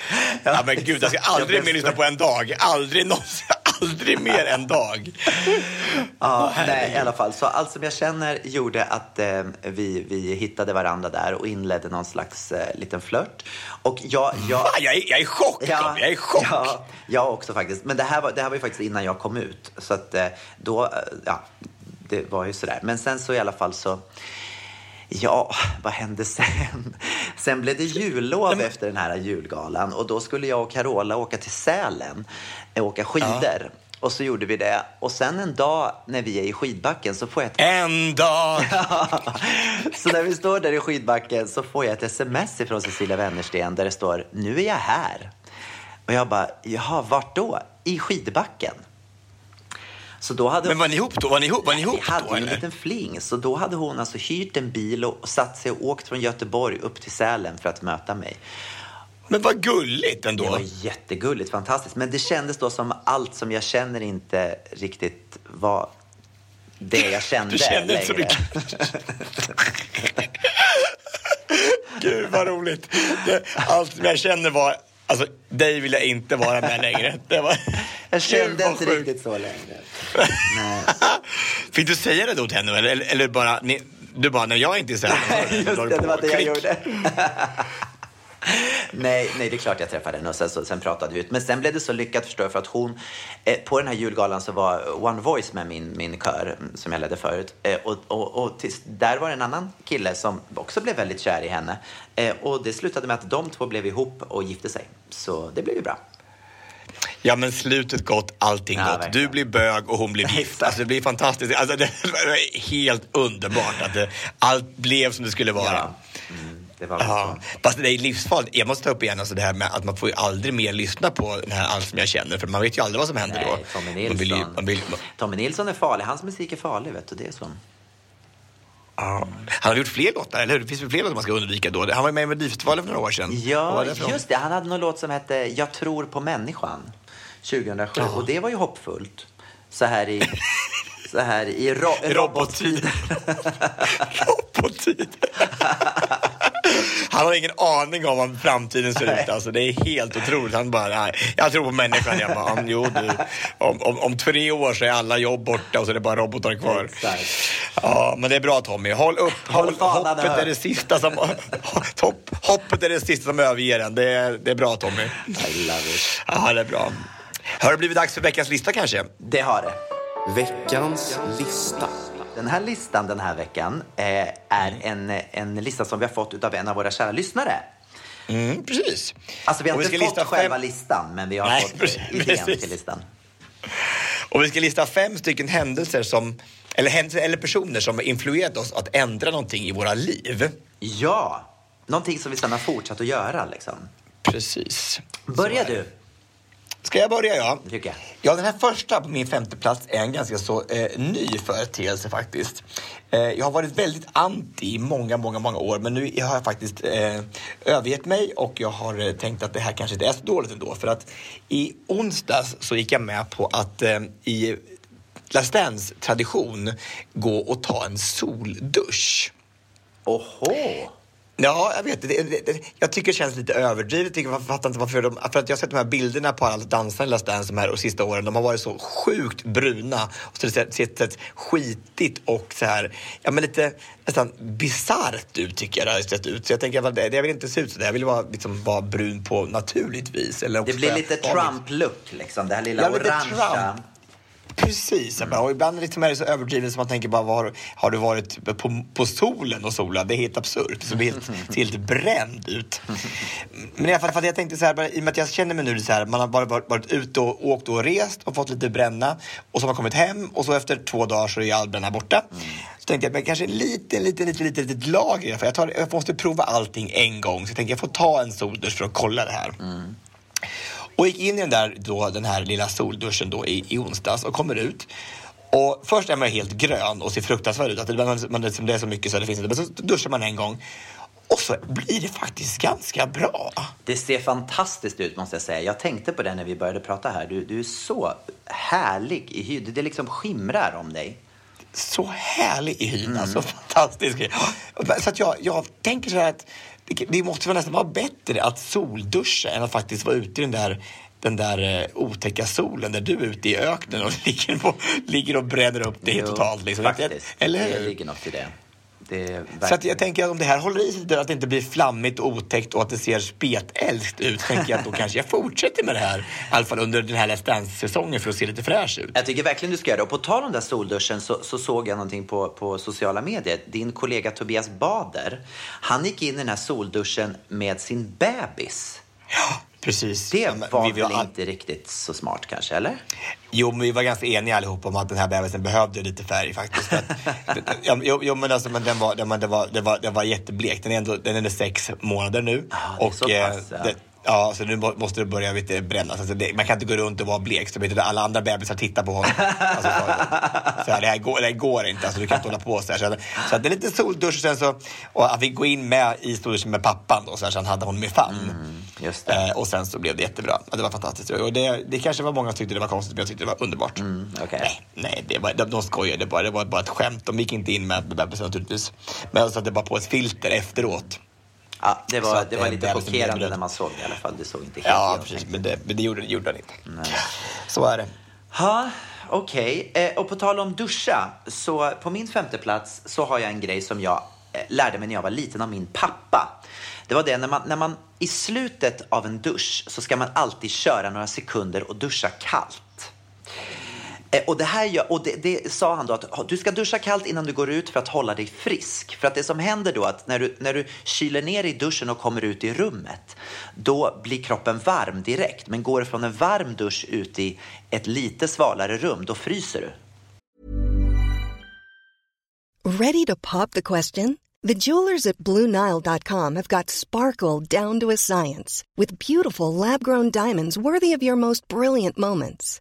B: Ja, men gud, jag ska aldrig mer lyssna på en dag. Aldrig någonsin. [LAUGHS] Aldrig mer en dag.
A: Ja, nej, i alla fall. Så allt som jag känner gjorde att eh, vi, vi hittade varandra där och inledde någon slags eh, liten flört. Och jag... jag
B: Fan, jag, är, jag är i chock, Tom. Jag är i chock.
A: Ja, jag också faktiskt. Men det här, var, det här var ju faktiskt innan jag kom ut. Så att eh, då, eh, ja, det var ju sådär. Men sen så i alla fall så... Ja, vad hände sen? Sen blev det jullov efter den här julgalan och då skulle jag och Carola åka till Sälen och åka skidor. Och så gjorde vi det. Och sen en dag när vi är i skidbacken så får jag ett...
B: En dag! [LAUGHS]
A: så när vi står där i skidbacken så får jag ett sms ifrån Cecilia Wennersten där det står Nu är jag här. Och jag bara, jaha, vart då? I skidbacken. Så då hade
B: Men var ni ihop då? Var ni ihop, var ni ihop
A: vi hade
B: då,
A: en
B: eller?
A: liten fling. Så då hade hon alltså hyrt en bil och satt sig och åkt från Göteborg upp till Sälen för att möta mig.
B: Men vad gulligt ändå.
A: Det var jättegulligt, fantastiskt. Men det kändes då som allt som jag känner inte riktigt var det jag kände
B: Du kände inte så mycket. [LAUGHS] Gud vad roligt. Det, allt jag känner var, alltså dig vill jag inte vara med längre. [LAUGHS] Det var,
A: Jag kände inte
B: sjukt.
A: riktigt så längre. Nej. [LAUGHS]
B: Fick du säga det då till henne eller, eller, bara, ni, du bara, när jag är inte är säker.
A: Just
B: Då
A: det,
B: är
A: det var det jag gjorde. [LAUGHS] nej, nej, det är klart jag träffade henne och sen, så, sen pratade vi ut. Men sen blev det så lyckat förstår jag för att hon, eh, på den här julgalan så var One Voice med min, min kör mm, som jag ledde förut. Eh, och och, och tills, där var det en annan kille som också blev väldigt kär i henne. Eh, och det slutade med att de två blev ihop och gifte sig. Så det blev ju bra.
B: Ja men slutet gott, allting
A: Ja,
B: gott. Du
A: verkligen.
B: blir bög och hon blir gift. [LAUGHS] Alltså, det blir fantastiskt. Alltså, det var helt underbart att det, allt blev som det skulle vara.
A: Ja. Mm, det var
B: Ja, fast det är livsfarligt. Jag måste ta upp igen alltså det här med att man får ju aldrig mer lyssna på den här Allt som jag känner för man vet ju aldrig vad som händer då.
A: Nej, Tommy
B: Man vill ju,
A: Nilsson.
B: man vill,
A: Tommy Nilsson är farlig. Hans musik är farlig, vet du. Det är så.
B: ja. Han har gjort fler låtar, eller hur? Det finns väl fler låtar man ska undvika då? Han var med i Melodifestivalen för några år sedan.
A: Ja,
B: det
A: just det. Han hade någon låt som hette Jag tror på människan 2007 och det var ju hoppfullt. Så här i, [LAUGHS] så här i ro,
B: Robottid. Robottid. [LAUGHS] [LAUGHS] Han har ingen aning om vad framtiden ser ut. Alltså, det är helt otroligt. Han bara, nej, jag tror på människan. Jag bara, "Mm, jo, du, om, om, om tre år så är alla jobb borta och så är det bara robotar kvar.
A: Exakt.
B: Ja, men det är bra Tommy. Håll upp.
A: Håll
B: hoppet är det sista som hopp, hoppet är det sista som överger en. Det är, det är bra Tommy.
A: I love it.
B: Ja, det är bra. Har det blivit dags för veckans lista kanske?
A: Det har det.
C: Veckans lista.
A: Den här listan den här veckan eh, är en, en lista som vi har fått av en av våra kära lyssnare.
B: Mm, precis.
A: Alltså vi har
B: Och
A: inte
B: ska
A: fått
B: lista
A: själva
B: fem-
A: listan, men vi har
B: Nej,
A: fått
B: precis,
A: idén
B: precis.
A: till listan.
B: Och vi ska lista fem stycken händelser som, eller händelser eller personer som har influerat oss att ändra någonting i våra liv.
A: Ja, någonting som vi sedan har fortsatt att göra liksom.
B: Precis.
A: Börja du,
B: Ska jag börja ja?
A: tycker jag.
B: Ja, den här första på min femte plats är en ganska så eh, ny företeelse faktiskt. Eh, jag har varit väldigt anti i många, många, många år men nu har jag faktiskt eh, övergett mig och jag har eh, tänkt att det här kanske inte är så dåligt ändå. För att i onsdags så gick jag med på att eh, i Let's Dance-tradition gå och ta en soldusch.
A: Oho!
B: Ja, jag vet. Det, det, jag tycker det känns lite överdrivet. Jag fattar inte varför de, för att jag har sett de här bilderna på alla dansare i Let's Dance de här och sista åren. De har varit så sjukt bruna och så det sett, sett, skitigt och så här, ja men lite nästan bisarrt ut tycker jag det har sett ut. Så jag tänker att jag vill inte se ut så där. Jag vill vara, liksom, vara brun på naturligt vis. Eller
A: Det blir lite Trump-look, liksom. Det här lilla
B: Ja,
A: orangea.
B: Precis, bara, och ibland är det så överdrivet som man tänker bara, var, har du varit på, på solen och solat? Det är helt absurt. Så helt, [LAUGHS] helt bränd ut. Men i alla fall, för att jag tänkte så här, i och med att jag känner mig nu så här, man har bara varit, varit ute och åkt och rest och fått lite bränna och så har man kommit hem och så efter två dagar så är all bränna borta. Så tänkte jag, men kanske en liten, liten, liten, liten, litet lager. För jag, tar, jag måste prova allting en gång. Så jag tänkte, jag får ta en soldusch för att kolla det här. Och gick in i den där, då, den här lilla solduschen då i, i onsdags och kommer ut. Och först är man helt grön och ser fruktansvärd ut. Att det, man, man, det är så mycket så det finns inte. Men så duschar man en gång. Och så blir det faktiskt ganska bra.
A: Det ser fantastiskt ut måste jag säga. Jag tänkte på det när vi började prata här. Du, du är så härlig i hy. Det liksom skimrar om dig.
B: så härlig i hyn. Alltså, fantastisk. Så att jag, jag tänker så här att det, det måste väl nästan vara bättre att solduscha än att faktiskt vara ute i den där den där eh, otäcka solen där du är ute i öknen och [LAUGHS] ligger, på, ligger och bränner upp det
A: Jo,
B: totalt. Liksom.
A: Faktiskt.
B: Eller
A: Det
B: hur?
A: ligger något i det. Är
B: Så att
A: verkligen-
B: jag tänker att om det här håller i sig, att det inte blir flammigt och otäckt och att det ser spetälskt ut, tänker jag att då [LAUGHS] kanske jag fortsätter med det här. I alla fall under den här Let's Dance-säsongen för att se lite fräsch ut.
A: Jag tycker verkligen du ska göra det. Och på tal om den där solduschen så, så såg jag någonting på, på sociala medier. Din kollega Tobias Bader, han gick in i den här solduschen med sin bebis.
B: Ja, precis.
A: Det var
B: vi var
A: väl
B: all-
A: inte riktigt så smart kanske, eller?
B: Jo, men vi var ganska eniga allihop om att den här bebisen behövde lite färg faktiskt. Att, [LAUGHS] jo, jo, men alltså, men den var, den, var, den, var, den, var, jätteblek. Den är ändå den är sex månader nu.
A: det är så pass, ja.
B: det, ja, så nu må- måste det börja vet, brännas. Alltså, det, man kan inte gå runt och vara blek. Så vet alla andra bebisar tittar på honom. Alltså, så, så här, det, här går, det här går inte. Alltså, du kan inte hålla på så här. Så, så att det är lite soldusch och sen så, och han fick gå in med i solduschen med pappan då, så, här, så han hade honom i famn.
A: Det.
B: Eh, och sen så blev det jättebra. Ja, Det var fantastiskt. Och det, det kanske var många som tyckte det var konstigt, men jag tyckte det var underbart.
A: Mm, okej.
B: Nej, nej det var, de, de skojade bara. Det var bara ett skämt. De gick inte in med bebisen naturligtvis. Men jag satte bara på ett filter efteråt.
A: Ja, det var, det var lite
B: blev
A: chockerande när man såg det i alla fall. Det såg inte helt
B: Ja, precis. Men det, men det gjorde, gjorde han inte. Så är det.
A: Ja, okej. Eh, och på tal om duscha, så på min femte plats så har jag en grej som jag eh, lärde mig när jag var liten av min pappa. Det var det när man, när man i slutet av en dusch så ska man alltid köra några sekunder och duscha kallt. Eh, och, det, här gör, och det, det sa han då att du ska duscha kallt innan du går ut för att hålla dig frisk. För att det som händer då att när du, när du kyler ner i duschen och kommer ut i rummet, då blir kroppen varm direkt. Men går du från en varm dusch ut i ett lite svalare rum, då fryser du.
D: Ready to pop the question? The jewelers at BlueNile.com have got sparkle down to a science with beautiful lab grown diamonds worthy of your most brilliant moments.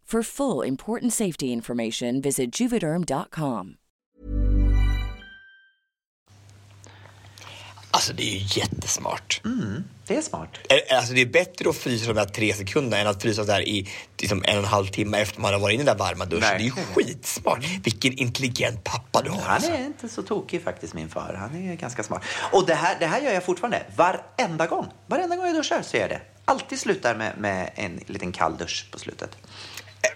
E: For full important safety information, visit juvederm.com.
B: Alltså det är ju jättesmart.
A: Det är smart.
B: Alltså det är bättre att frysa de där tre sekunderna än att frysa här i liksom en och en halv timme efter man har varit inne i den där varma duschen. Det är ju skitsmart. Vilken intelligent pappa du har.
A: Han
B: Alltså.
A: är inte så tokig faktiskt, min far. Han är ganska smart. Och det här, det här gör jag fortfarande. Varenda gång. Varenda gång jag duschar så gör jag det. Alltid slutar med, med en liten kall dusch på slutet.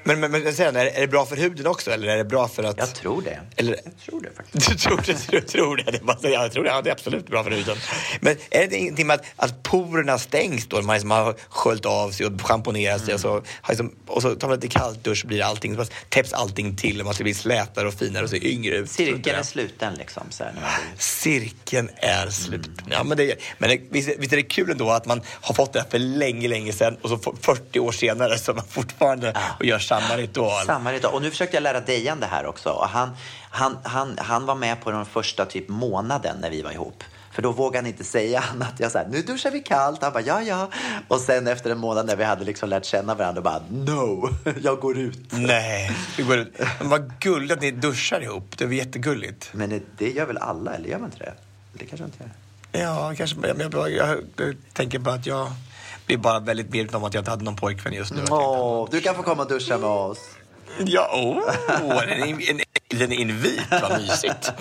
B: Men, men, men sen, är, det- är det bra för huden också eller är det bra för att...
A: Jag tror det.
B: Eller,
A: Jag tror det faktiskt.
B: du tror det? Du tror det? det ja, jag tror det. Ja, det är absolut bra för huden. Men är det ingenting med att, att porerna stängs då? Man liksom har sköljt av sig och schamponerat sig och, så, har liksom, och så tar man lite kalldusch så blir allting, så täpps allting till och man ska bli slätare och finare och se yngre ut.
A: Cirkeln är
B: det?
A: sluten liksom. Så här, blir-
B: Cirkeln är slut. Ja, men det, men det, visst, visst är det kul ändå att man har fått det här för länge, länge sedan och så för- 40 år senare så man fortfarande och gör samma ritual.
A: Samma ritual. Och nu försökte jag lära Dejan det här också. Och han, han, han, han var med på den första typ månaden när vi var ihop. För då vågade han inte säga [LAUGHS] annat. Jag sa, nu duschar vi kallt. Han bara, ja, ja. Och sen efter en månad när vi hade liksom lärt känna varandra, bara, no, [LAUGHS] jag går ut.
B: Nej, går ut. Men vad gulligt att ni duschar ihop. Det var jättegulligt.
A: Men det, det gör väl alla, eller gör man inte det? Det kanske inte gör.
B: Ja, kanske. Men jag, jag, jag, jag tänker bara att jag blir bara väldigt medveten om att jag inte hade någon pojkvän just nu.
A: Åh, du kan få komma och duscha med oss.
B: Ja, åh, en, en, en, invit. Vad mysigt.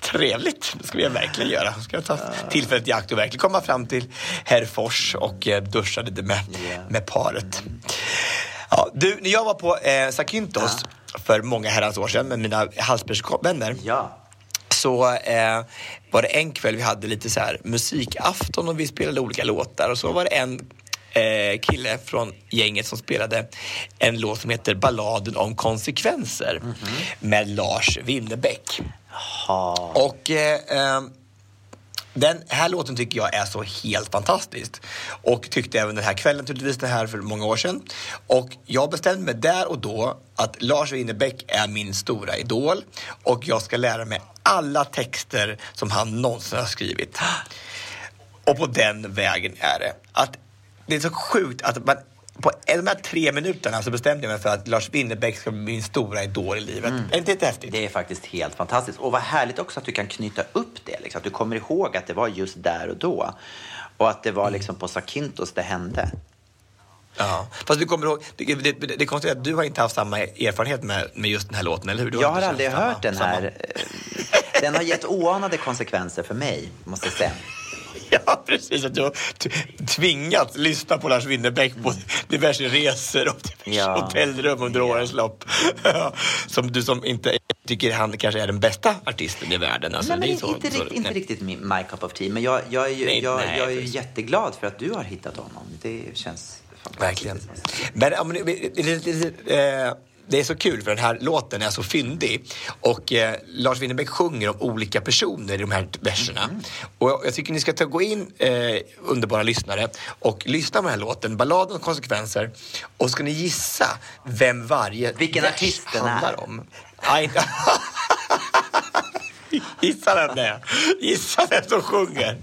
B: Trevligt. Det ska jag verkligen göra. Ska jag ta tillfället i akt och verkligen komma fram till Herrfors och eh, duscha lite med, med paret. Ja, du, när jag var på eh, Zakynthos för många herrans år sedan med mina halsbärsvänner
A: Ja.
B: så eh, var det en kväll vi hade lite så här musikafton och vi spelade olika låtar och så var det en eh, kille från gänget som spelade en låt som heter Balladen om konsekvenser med Lars Winnerbäck. Och eh, eh, den här låten tycker jag är så helt fantastisk. Och tyckte även den här kvällen naturligtvis, den här för många år sedan. Och jag bestämde mig där och då att Lars Winnerbäck är min stora idol. Och jag ska lära mig alla texter som han någonsin har skrivit. Och på den vägen är det. Att det är så sjukt att man på de här tre minuterna så bestämde jag mig för att Lars Winnerbäck ska bli min stora idol i livet. Är inte det häftigt?
A: Det är faktiskt helt fantastiskt. Och vad härligt också att du kan knyta upp det. Liksom. Att du kommer ihåg att det var just där och då. Och att det var liksom på Zakynthos det hände.
B: Ja. Fast du kommer ihåg, det, det, det, det är konstigt att du har inte haft samma erfarenhet med, med just den här låten, eller hur? Du
A: Jag har aldrig
B: känt samma-
A: hört den
B: samma-
A: här. eh, Den har gett oanade konsekvenser för mig, måste jag säga. [LAUGHS]
B: Ja, precis. Att du har tvingats lyssna på Lars Winnerbäck på diverse resor och diverse
A: Ja.
B: hotellrum under årens lopp. Som du som inte tycker han kanske är den bästa artisten i världen. Alltså,
A: Nej, men inte,
B: så,
A: inte,
B: så,
A: rikt, inte
B: nej.
A: riktigt my cup of tea. Men jag, jag, är, ju,
B: Nej,
A: jag,
B: nej,
A: jag är jätteglad för att du har hittat honom. Det känns fantastiskt.
B: Verkligen. Men, men det, är så kul för den här låten är så fyndig. Och eh, Lars Winnerbäck sjunger om olika personer i de här verserna. Och jag, tycker ni ska ta, gå in, eh, underbara lyssnare, och lyssna på den här låten, Balladen om konsekvenser. Och ska ni gissa vem varje
A: Vilken
B: vers
A: den är.
B: handlar om. [LAUGHS] Gissa vem det är. Gissa vem som sjunger.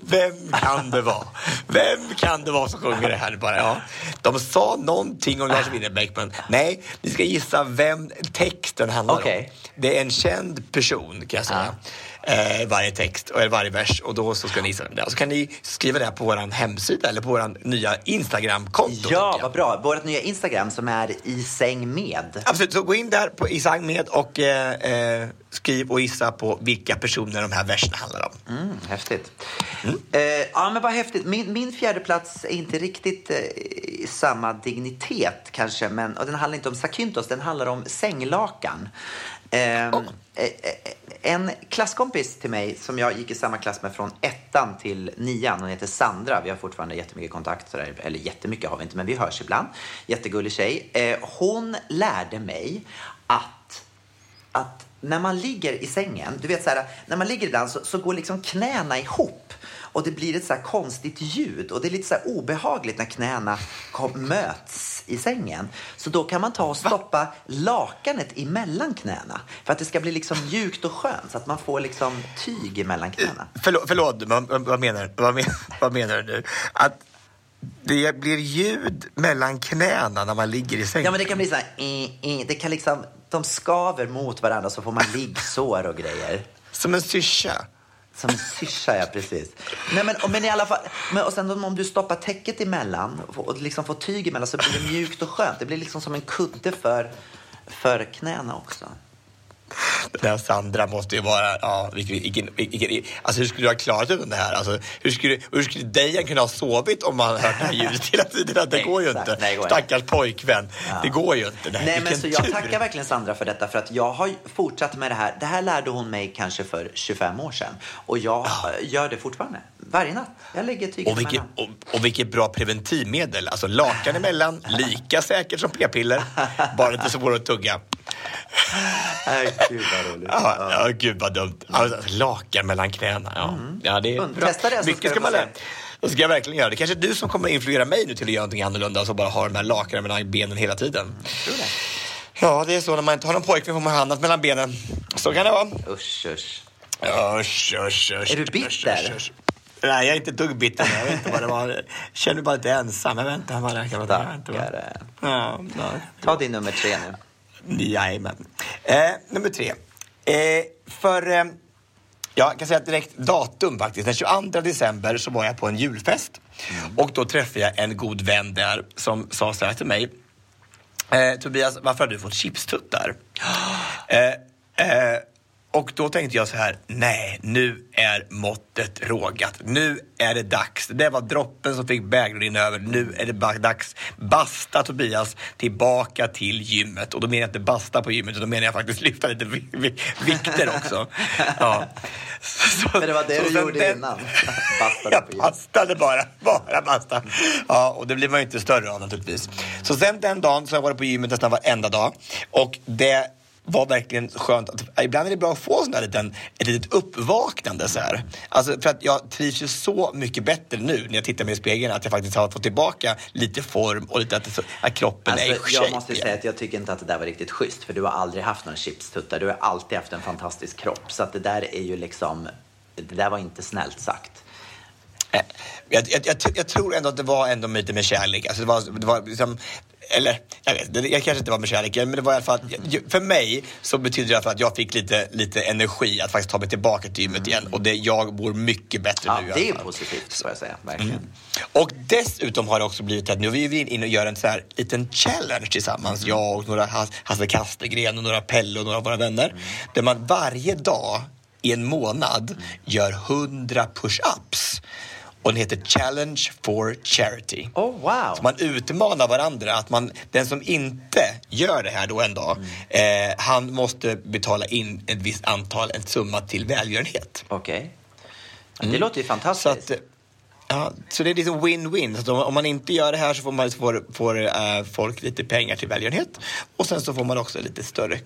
B: Vem kan det vara? Vem kan det vara som sjunger det här? Bara, ja. De sa någonting om Lars Winnerbäck, men nej, ni ska gissa vem texten handlar
A: Okej.
B: om. Det är en känd person, kan jag säga. Eh, varje text, eller varje vers. Och då så ska ni gissa vem det är. Och så kan ni skriva det på vår hemsida eller på vår nya Instagram-konto.
A: Ja, vad bra. Vårt nya Instagram som är i säng med.
B: Absolut, så gå in där på Isang med och eh, eh, skriv och gissa på vilka personer de här verserna handlar om.
A: Mm, häftigt. Eh, ja, men vad häftigt. Min, min fjärde plats är inte riktigt eh, i samma dignitet kanske, men och den handlar inte om Zakynthos, den handlar om sänglakan. Ehm, eh, eh, en klasskompis till mig som jag gick i samma klass med från ettan till nian, hon heter Sandra. Vi har fortfarande jättemycket kontakt, sådär. eller jättemycket har vi inte, men vi hörs ibland. Jättegullig tjej. Eh, hon lärde mig att att när man ligger i sängen, du vet så här, när man ligger ibland så, så går liksom knäna ihop och det blir ett så konstigt ljud och det är lite så obehagligt när knäna kom, möts i sängen. Så då kan man ta och stoppa lakanet emellan knäna för att det ska bli liksom mjukt och skönt så att man får liksom tyg emellan knäna.
B: Förlåt, förlåt vad, vad, menar, vad, men, [LAUGHS] vad menar du nu? Att det blir ljud mellan knäna när man ligger i sängen?
A: Ja men det kan bli så här, det kan liksom, de skaver mot varandra så får man liggsår och grejer.
B: Som en syrsa?
A: Som en syrsa, ja precis. Nej, men, men i alla fall, men, och sen om du stoppar täcket emellan och, och liksom får tyg emellan så blir det mjukt och skönt. Det blir liksom som en kudde för, för knäna också.
B: Den här Sandra måste ju vara, ja, vilken, vilken, vilken, alltså hur skulle du ha klarat utan det här? Alltså, hur skulle, hur skulle Dejan kunna ha sovit om man hört det här ljudet hela tiden? Det går ju inte.
A: nej, går inte.
B: Stackars pojkvän. Det går ju inte. Nej,
A: Nej, men så jag
B: tur.
A: tackar verkligen Sandra för detta för att jag har fortsatt med det här. Det här lärde hon mig kanske för 25 år sedan och jag eh, gör det fortfarande. Varje natt. Jag lägger tyget
B: Och vilket, och, och vilket bra preventivmedel. Alltså lakan emellan, [LAUGHS] lika säkert som p-piller, bara inte så svårt att tugga.
A: Nej, gud vad roligt.
B: Ja, ja, gud vad dumt. Alltså, lakan mellan knäna. Ja, ja det är
A: Mm.
B: bra.
A: Testa det så ska
B: Mycket ska
A: få
B: man lära. Det ska jag verkligen göra. Det kanske är du som kommer influera mig nu till att göra någonting annorlunda och så bara ha de här lakanen mellan benen hela tiden.
A: Tror det.
B: Ja, det är så. När man inte har någon pojkvän får man ha annat mellan benen. Så kan det vara.
A: Usch, usch.
B: Usch, usch, usch.
A: Är du bitter?
B: usch, usch. Nej, jag är inte ett dugg bitter. Jag vet inte vad det var. Jag känner mig bara lite ensam. Jag vet inte vad det kan vara. Ja.
A: Ta din nummer tre nu.
B: Jajamän. Eh, nummer tre. Eh, för... Eh, jag kan säga direkt datum faktiskt. Den 22 december så var jag på en julfest. Och då träffade jag en god vän där som sa så här till mig. Eh, Tobias, varför har du fått chipstuttar? [GASPS] Eh, eh, och då tänkte jag så här, nej, nu är måttet rågat. Nu är det dags. Det var droppen som fick bägaren rinna över. Nu är det dags. Basta Tobias, tillbaka till gymmet. Och då menar jag inte basta på gymmet, utan då menar jag faktiskt lyfta lite vi- vi- vikter också. [LAUGHS] Ja. Så,
A: Men det var det du gjorde
B: den-
A: innan. Bastade
B: jag
A: på gymmet.
B: bastade bara, bara basta. Ja, och det blir man ju inte större av naturligtvis. Så sen den dagen så har jag varit på gymmet nästan varenda dag. Och det var verkligen skönt. Att, ibland är det bra att få sån där liten, ett litet uppvaknande så här. Alltså för att jag trivs ju så mycket bättre nu när jag tittar mig i spegeln att jag faktiskt har fått tillbaka lite form och lite att, att kroppen är i
A: Alltså, jag måste säga att jag tycker inte att det där var riktigt schysst för du har aldrig haft någon chipstuttar. Du har alltid haft en fantastisk kropp. Så att det där är ju liksom, det där var inte snällt sagt.
B: Eh, Jag, jag, jag, jag tror ändå att det var ändå lite med kärlek. Alltså det var, det var liksom, eller jag vet det, jag kanske inte var med kärlek, men det var i alla fall, för mig så betyder det i alla fall att jag fick lite, lite energi att faktiskt ta mig tillbaka till gymmet igen. Och det, jag mår mycket bättre
A: Ja,
B: nu.
A: det är positivt får jag säga. Verkligen.
B: Och dessutom har det också blivit att nu är vi inne och gör en så här liten challenge tillsammans. Jag och några Has- Hasse Kastegren och några Pelle och några av våra vänner. Där man varje dag i en månad gör 100 push-ups. Och den heter Challenge for Charity.
A: Oh, wow!
B: Så man utmanar varandra. Att man, den som inte gör det här då en dag, eh, han måste betala in ett visst antal, en summa till välgörenhet.
A: Okej. Det låter ju fantastiskt.
B: eh, ja, så det är liksom win-win. Om, man inte gör det här så får, man, får, får eh, folk lite pengar till välgörenhet. Och sen så får man också lite större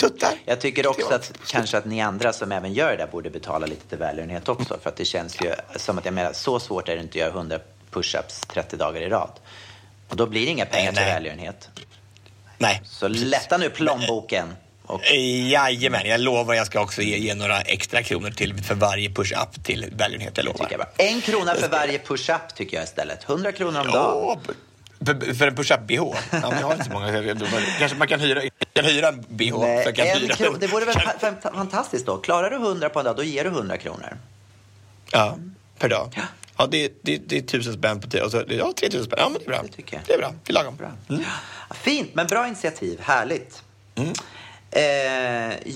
B: tuttar.
A: Jag tycker också att kanske att ni andra som även gör det där borde betala lite till välgörenhet också. För att det känns ju som att jag menar, så svårt är det inte att göra 100 push-ups 30 dagar i rad. Och då blir det inga pengar
B: Nej,
A: till
B: nej.
A: välgörenhet.
B: Nej.
A: Så lätta nu plånboken. Och
B: Jajamän, jag lovar jag ska också ge, ge några extra kronor till för varje push-up till välgörenhet. Jag lovar.
A: jag. En krona för varje push-up tycker jag istället. 100 kronor om dagen.
B: För, för en push-up-bh? Ja, jag har inte så många. Kanske man kan hyra, kan hyra en bh. så
A: Nej,
B: jag kan
A: en
B: hyra
A: kro- det vore väl
B: kan-
A: fa- fa- fantastiskt då. Klarar du 100 på en dag, då ger du 100 kronor.
B: Ja, per dag. Ja, det, det, det är tusen spänn på tio. Och så, ja, 3000 spänn. Ja, men det är bra.
A: Det.
B: Det är bra. Det är lagom.
A: Bra.
B: Mm.
A: Fint, men bra initiativ. Härligt. Eh,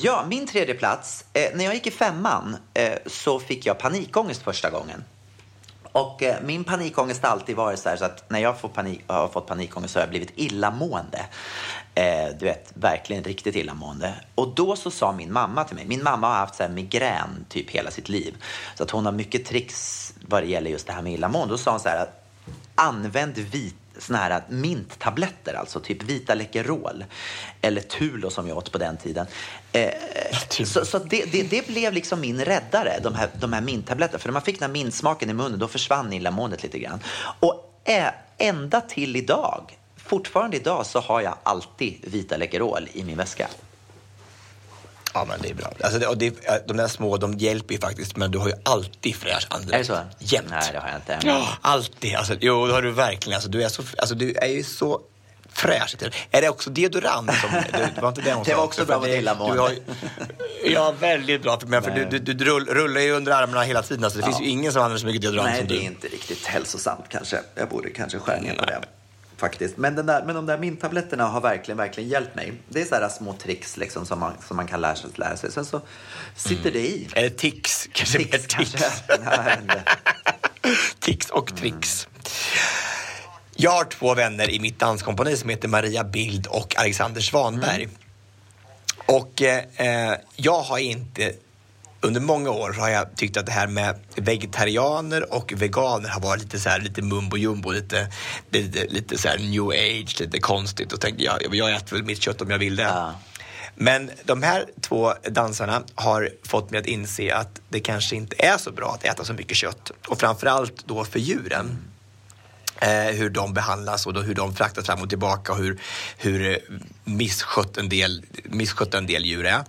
A: ja, min tredje plats. Eh, när jag gick i femman eh, så fick jag panikångest första gången. Och eh, min panikångest har alltid varit så här så att när jag får panik, har fått panikångest så har jag blivit illamående. Eh, du vet, verkligen riktigt illamående. Och då så sa min mamma till mig, min mamma har haft så här migrän typ hela sitt liv. Så att hon har mycket tricks vad det gäller just det här med illamående. Då sa hon så här att använd vit, såna här minttabletter, alltså typ vita Läkerol eller Tulo som jag åt på den tiden. Eh, så så det, det, det blev liksom min räddare, de här, de här minttabletterna. För när man fick den här mintsmaken i munnen, då försvann illamåendet lite grann. Och ända till idag, fortfarande idag, så har jag alltid vita Läkerol i min väska.
B: Ja, men det är bra. Alltså, det, och det, de där små, de hjälper ju faktiskt, men du har ju alltid fräsch andedräkt.
A: Är det så?
B: Jämt.
A: Nej, det har jag inte.
B: Ja, alltid. Alltså, jo, det har du verkligen. Alltså, du, är så, alltså, du är ju så fräsch. Är det också deodorant? Som, [LAUGHS] det, var inte det hon
A: Det var också bra mot illamående.
B: du Ja, väldigt bra. Men för du, du, du rull, rullar ju under armarna hela tiden. Alltså, det finns ju ingen som använder så mycket deodorant
A: Nej,
B: som
A: det är
B: du.
A: inte riktigt hälsosamt kanske. Jag borde kanske skära ner på det. Faktiskt. Men, den där, men de där mintabletterna har verkligen, verkligen hjälpt mig. Det är så här små tricks liksom som, man, som man kan lära sig, lära sig. Sen så sitter det i.
B: Eller tics, kanske mer
A: Tics
B: tics. [LAUGHS] tics och tricks. Jag har två vänner i mitt danskompani som heter Maria Bild och Alexander Svanberg. Och eh, jag har inte under många år har jag tyckt att det här med vegetarianer och veganer har varit lite så här, lite mumbo jumbo, lite, lite, lite så här new age, lite konstigt. Och tänkte jag, jag äter väl mitt kött om jag vill det.
A: Ja.
B: Men de här två dansarna har fått mig att inse att det kanske inte är så bra att äta så mycket kött. Och framförallt då för djuren. Eh, hur de behandlas och då hur de fraktas fram och tillbaka och hur, hur eh, misskött en, del, misskött en del djur är.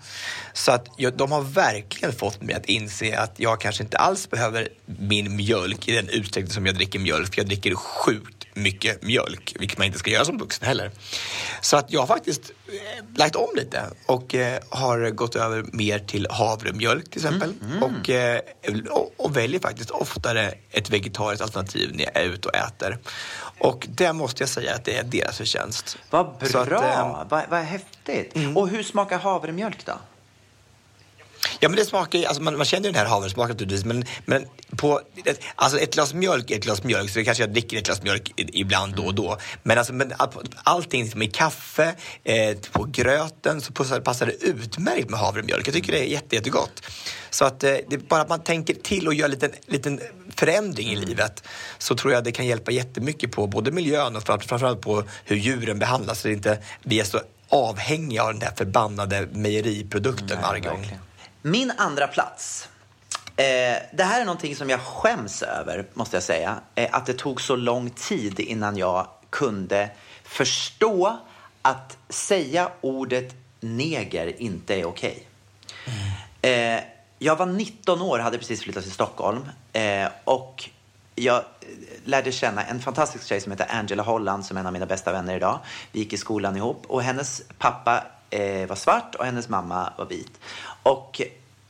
B: Så att jag, de har verkligen fått mig att inse att jag kanske inte alls behöver min mjölk i den utsträckning som jag dricker mjölk. För jag dricker sjukt mycket mjölk, vilket man inte ska göra som vuxen heller. Så att jag har faktiskt lagt om lite och eh, har gått över mer till havremjölk till exempel. Och, eh, och, och väljer faktiskt oftare ett vegetariskt alternativ när jag är ute och äter. Och det måste jag säga att det är deras förtjänst.
A: Vad bra!
B: Att, eh,
A: vad, vad häftigt. Och hur smakar havremjölk då?
B: Ja, men det smakar alltså man, man känner ju den här havresmaken naturligtvis, men, men på, alltså ett glas mjölk är ett glas mjölk, så det kanske jag dricker ett glas mjölk ibland då och då. Men, alltså, men all- allting som i kaffe, eh, på gröten, så passar, det utmärkt med havremjölk. Jag tycker det är jätte, jättegott. Så att eh, det bara att man tänker till och gör en liten, liten förändring i livet så tror jag det kan hjälpa jättemycket på både miljön och framför- framförallt på hur djuren behandlas så det inte vi är så avhängiga av den där förbannade mejeriprodukten varje gång.
A: Verkligen. Min andra plats. Eh, det här är någonting som jag skäms över, måste jag säga. Eh, att det tog så lång tid innan jag kunde förstå att säga ordet neger inte är okej. Eh, jag var 19 år, hade precis flyttat till Stockholm. Eh, och jag lärde känna en fantastisk tjej som heter Angela Holland som är en av mina bästa vänner idag. Vi gick i skolan ihop och hennes pappa eh, var svart och hennes mamma var vit. Och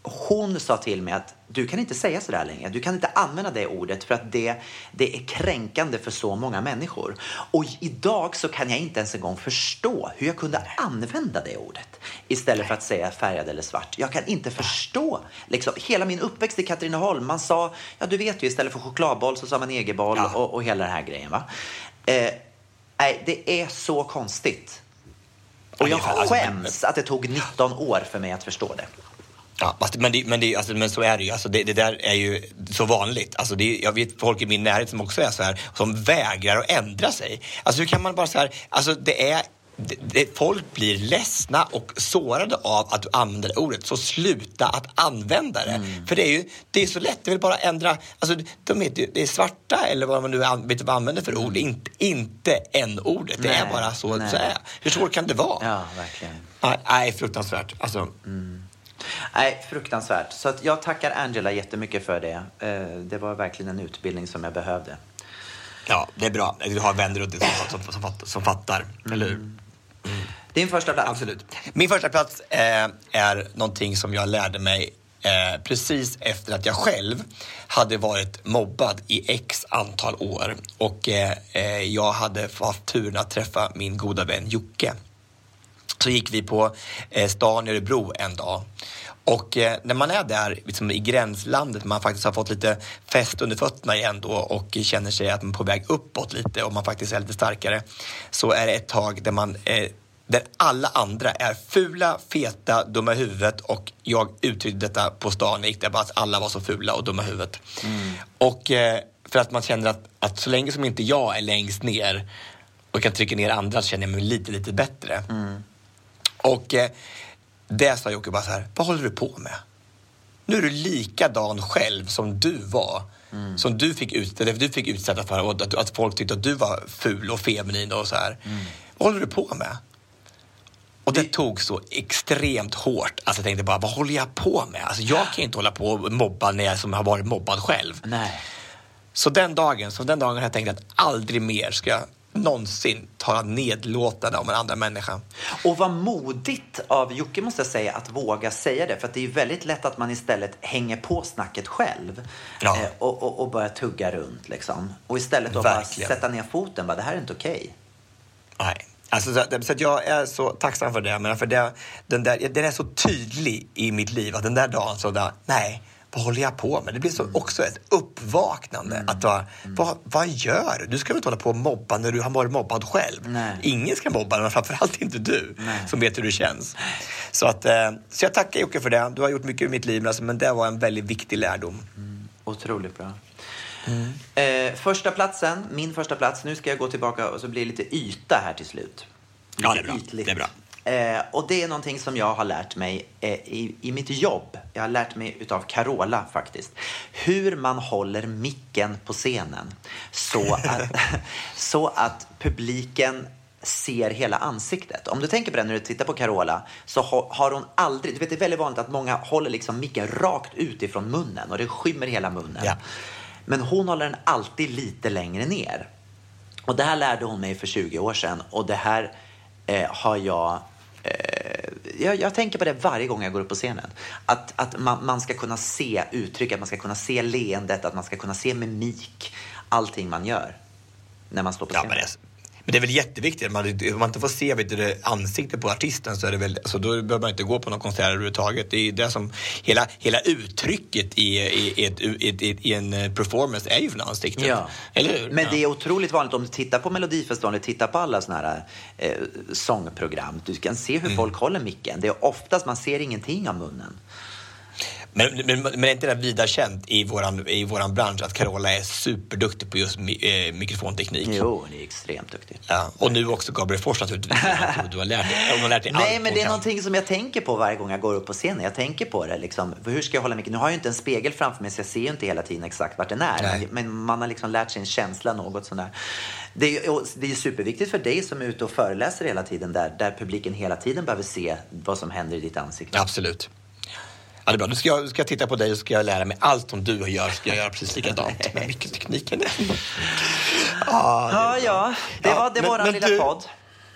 A: hon sa till mig att du kan inte säga sådär längre. Du kan inte använda det ordet för att det, det är kränkande för så många människor. Och idag så kan jag inte ens en gång förstå hur jag kunde använda det ordet istället för att säga färgad eller svart. Jag kan inte förstå. Liksom, hela min uppväxt i Katrineholm, man sa, ja du vet ju istället för chokladboll så sa man egerboll
B: Ja.
A: och, och hela den här grejen. Va? Eh, nej, det är så konstigt. Och jag
B: Ja, alltså,
A: skäms att det tog 19 år för mig att förstå det.
B: Ja, men, det, men, det, alltså, men så är det ju. Alltså, det, det där är ju så vanligt. Alltså, det, jag vet folk i min närhet som också är så här, som vägrar att ändra sig. Alltså hur kan man bara så här, alltså det är det, det, folk blir ledsna och sårade av att du använder det ordet, så sluta att använda det. För det är ju det är så lätt, det vill bara ändra, alltså de heter, det är svarta eller vad man nu vet vad använder för ord, inte, inte n-ordet. Det är bara så
A: nej.
B: det är. Hur svårt kan det vara?
A: Ja, verkligen.
B: Nej, fruktansvärt. Alltså,
A: Nej, fruktansvärt. Så att jag tackar Angela jättemycket för det. Eh, Det var verkligen en utbildning som jag behövde.
B: Ja, det är bra. Du har vänner runt dig som, som, som, som fattar, eller hur?
A: Din första plats?
B: Absolut. Min första plats eh, är någonting som jag lärde mig eh, precis efter att jag själv hade varit mobbad i x antal år. Och eh, eh, jag hade haft turen att träffa min goda vän Jocke. Så gick vi på eh, stan i Örebro en dag. Och eh, när man är där liksom, i gränslandet, man faktiskt har fått lite fäst under fötterna igen då och känner sig att man är på väg uppåt lite och man faktiskt är lite starkare. Så är det ett tag där man eh, där alla andra är fula, feta, dumma i huvudet och jag uttryckte detta på stan, jag gick där bara att alla var så fula och dumma i huvudet. Och eh, för att man känner att, att så länge som inte jag är längst ner och kan trycka ner andra så känner jag mig lite, lite bättre. Och eh, det sa Jocke bara så här, vad håller du på med? Nu är du likadan själv som du var. Som du fick, ut, du fick utsätta för att, att folk tyckte att du var ful och feminin och så här. Vad håller du på med? Och det tog så extremt hårt. Alltså jag tänkte bara, vad håller jag på med? Alltså jag kan inte hålla på och mobba när jag som har varit mobbad själv.
A: Nej.
B: Så den dagen, så den dagen har jag tänkt att aldrig mer ska jag någonsin tala nedlåtande om en andra människa.
A: Och vad modigt av Jocke måste jag säga att våga säga det. För att det är ju väldigt lätt att man istället hänger på snacket själv.
B: Ja.
A: Eh, och, och, och börjar tugga runt liksom. Och istället då bara sätta ner foten. Bara, det här är inte okej.
B: Nej. Alltså, så att jag är så tacksam för det. Men för det, den, där, den är så tydlig i mitt liv att den där dagen så där, nej, vad håller jag på med? Det blir så
A: Mm.
B: också ett uppvaknande. Att vara, vad, vad gör du? Du ska väl inte hålla på och mobba när du har varit mobbad själv?
A: Nej.
B: Ingen ska mobba, men framförallt inte du som vet hur det känns. Så, att, eh, så jag tackar Jocke för det. Du har gjort mycket i mitt liv, alltså, men det var en väldigt viktig lärdom.
A: Otroligt bra. Eh, första platsen, min första plats. Nu ska jag gå tillbaka och så blir det lite yta här till slut.
B: Ja, det är
A: Lite
B: bra.
A: ytligt.
B: Det är bra.
A: Eh, och det är någonting som jag har lärt mig eh, i, i mitt jobb. Jag har lärt mig utav Carola faktiskt. Hur man håller micken på scenen. Så att, [LAUGHS] så att publiken ser hela ansiktet. Om du tänker på det när du tittar på Carola så ha- har hon aldrig, du vet det är väldigt vanligt att många håller liksom micken rakt ut ifrån munnen och det skymmer hela munnen.
B: Ja.
A: Men hon håller den alltid lite längre ner. Och det här lärde hon mig för 20 år sedan och det här eh, har jag jag, jag tänker på det varje gång jag går upp på scenen. Att, att man, man ska kunna se uttryck, att man ska kunna se leendet, att man ska kunna se mimik. Allting man gör när man står på
B: Ja,
A: scenen.
B: det, men det är väl jätteviktigt. Man, om man inte får se vet du, ansiktet på artisten så är det väl, alltså, då behöver man inte gå på någon konsert överhuvudtaget. Det är det som, hela, hela uttrycket i, i, i, ett, i, en eh, performance är ju från ansiktet.
A: Ja.
B: Eller hur?
A: Men det är otroligt vanligt om du tittar på Melodifestivalen, tittar på alla såna här eh, sångprogram. Du kan se
B: Mm.
A: hur folk håller micken. Det är oftast, man ser ingenting av munnen.
B: Men, men, men är inte det vida känt i våran, i våran bransch att Carola är superduktig på just mi, eh, mikrofonteknik?
A: Jo, hon är extremt duktig.
B: Ja, och nu också Gabriel Fors naturligtvis. Du har lärt dig, hon har lärt dig
A: Nej, men det är någonting som jag tänker på varje gång jag går upp på scenen. Jag tänker på det liksom. Hur ska jag hålla micken? Nu har jag ju inte en spegel framför mig så jag ser ju inte hela tiden exakt vart den är.
B: Nej.
A: Men, man har liksom lärt sig en känsla något sådär. Det är, det är superviktigt för dig som är ute och föreläser hela tiden där, där publiken hela tiden behöver se vad som händer i ditt ansikte.
B: Absolut. Ja, det är bra. Nu ska jag, ska jag titta på dig och ska jag lära mig allt som du gör. Ska jag göra precis likadant med mikrotekniken. ja,
A: Ja, ja. Det
B: Ja,
A: var det
B: men-
A: våran
B: men
A: lilla
B: du-
A: podd.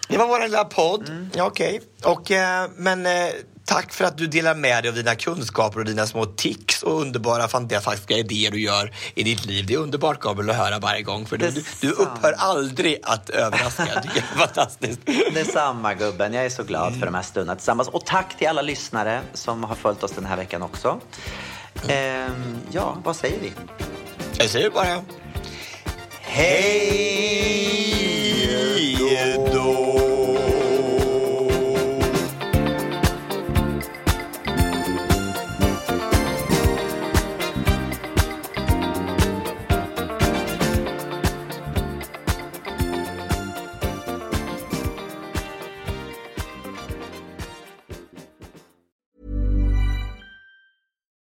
B: Det var vår lilla podd. Ja, okej. Och, eh, men eh, tack för att du delar med dig av dina kunskaper och dina små tics och underbara fantastiska idéer du gör i ditt liv. Det är underbart Gabriel att höra varje gång för du, du, upphör aldrig att överraska. Det är fantastiskt.
A: Detsamma gubben, jag är så glad för de här stunderna tillsammans. Och tack till alla lyssnare som har följt oss den här veckan också. Ehm, ja, vad säger vi?
B: Jag säger bara hej då.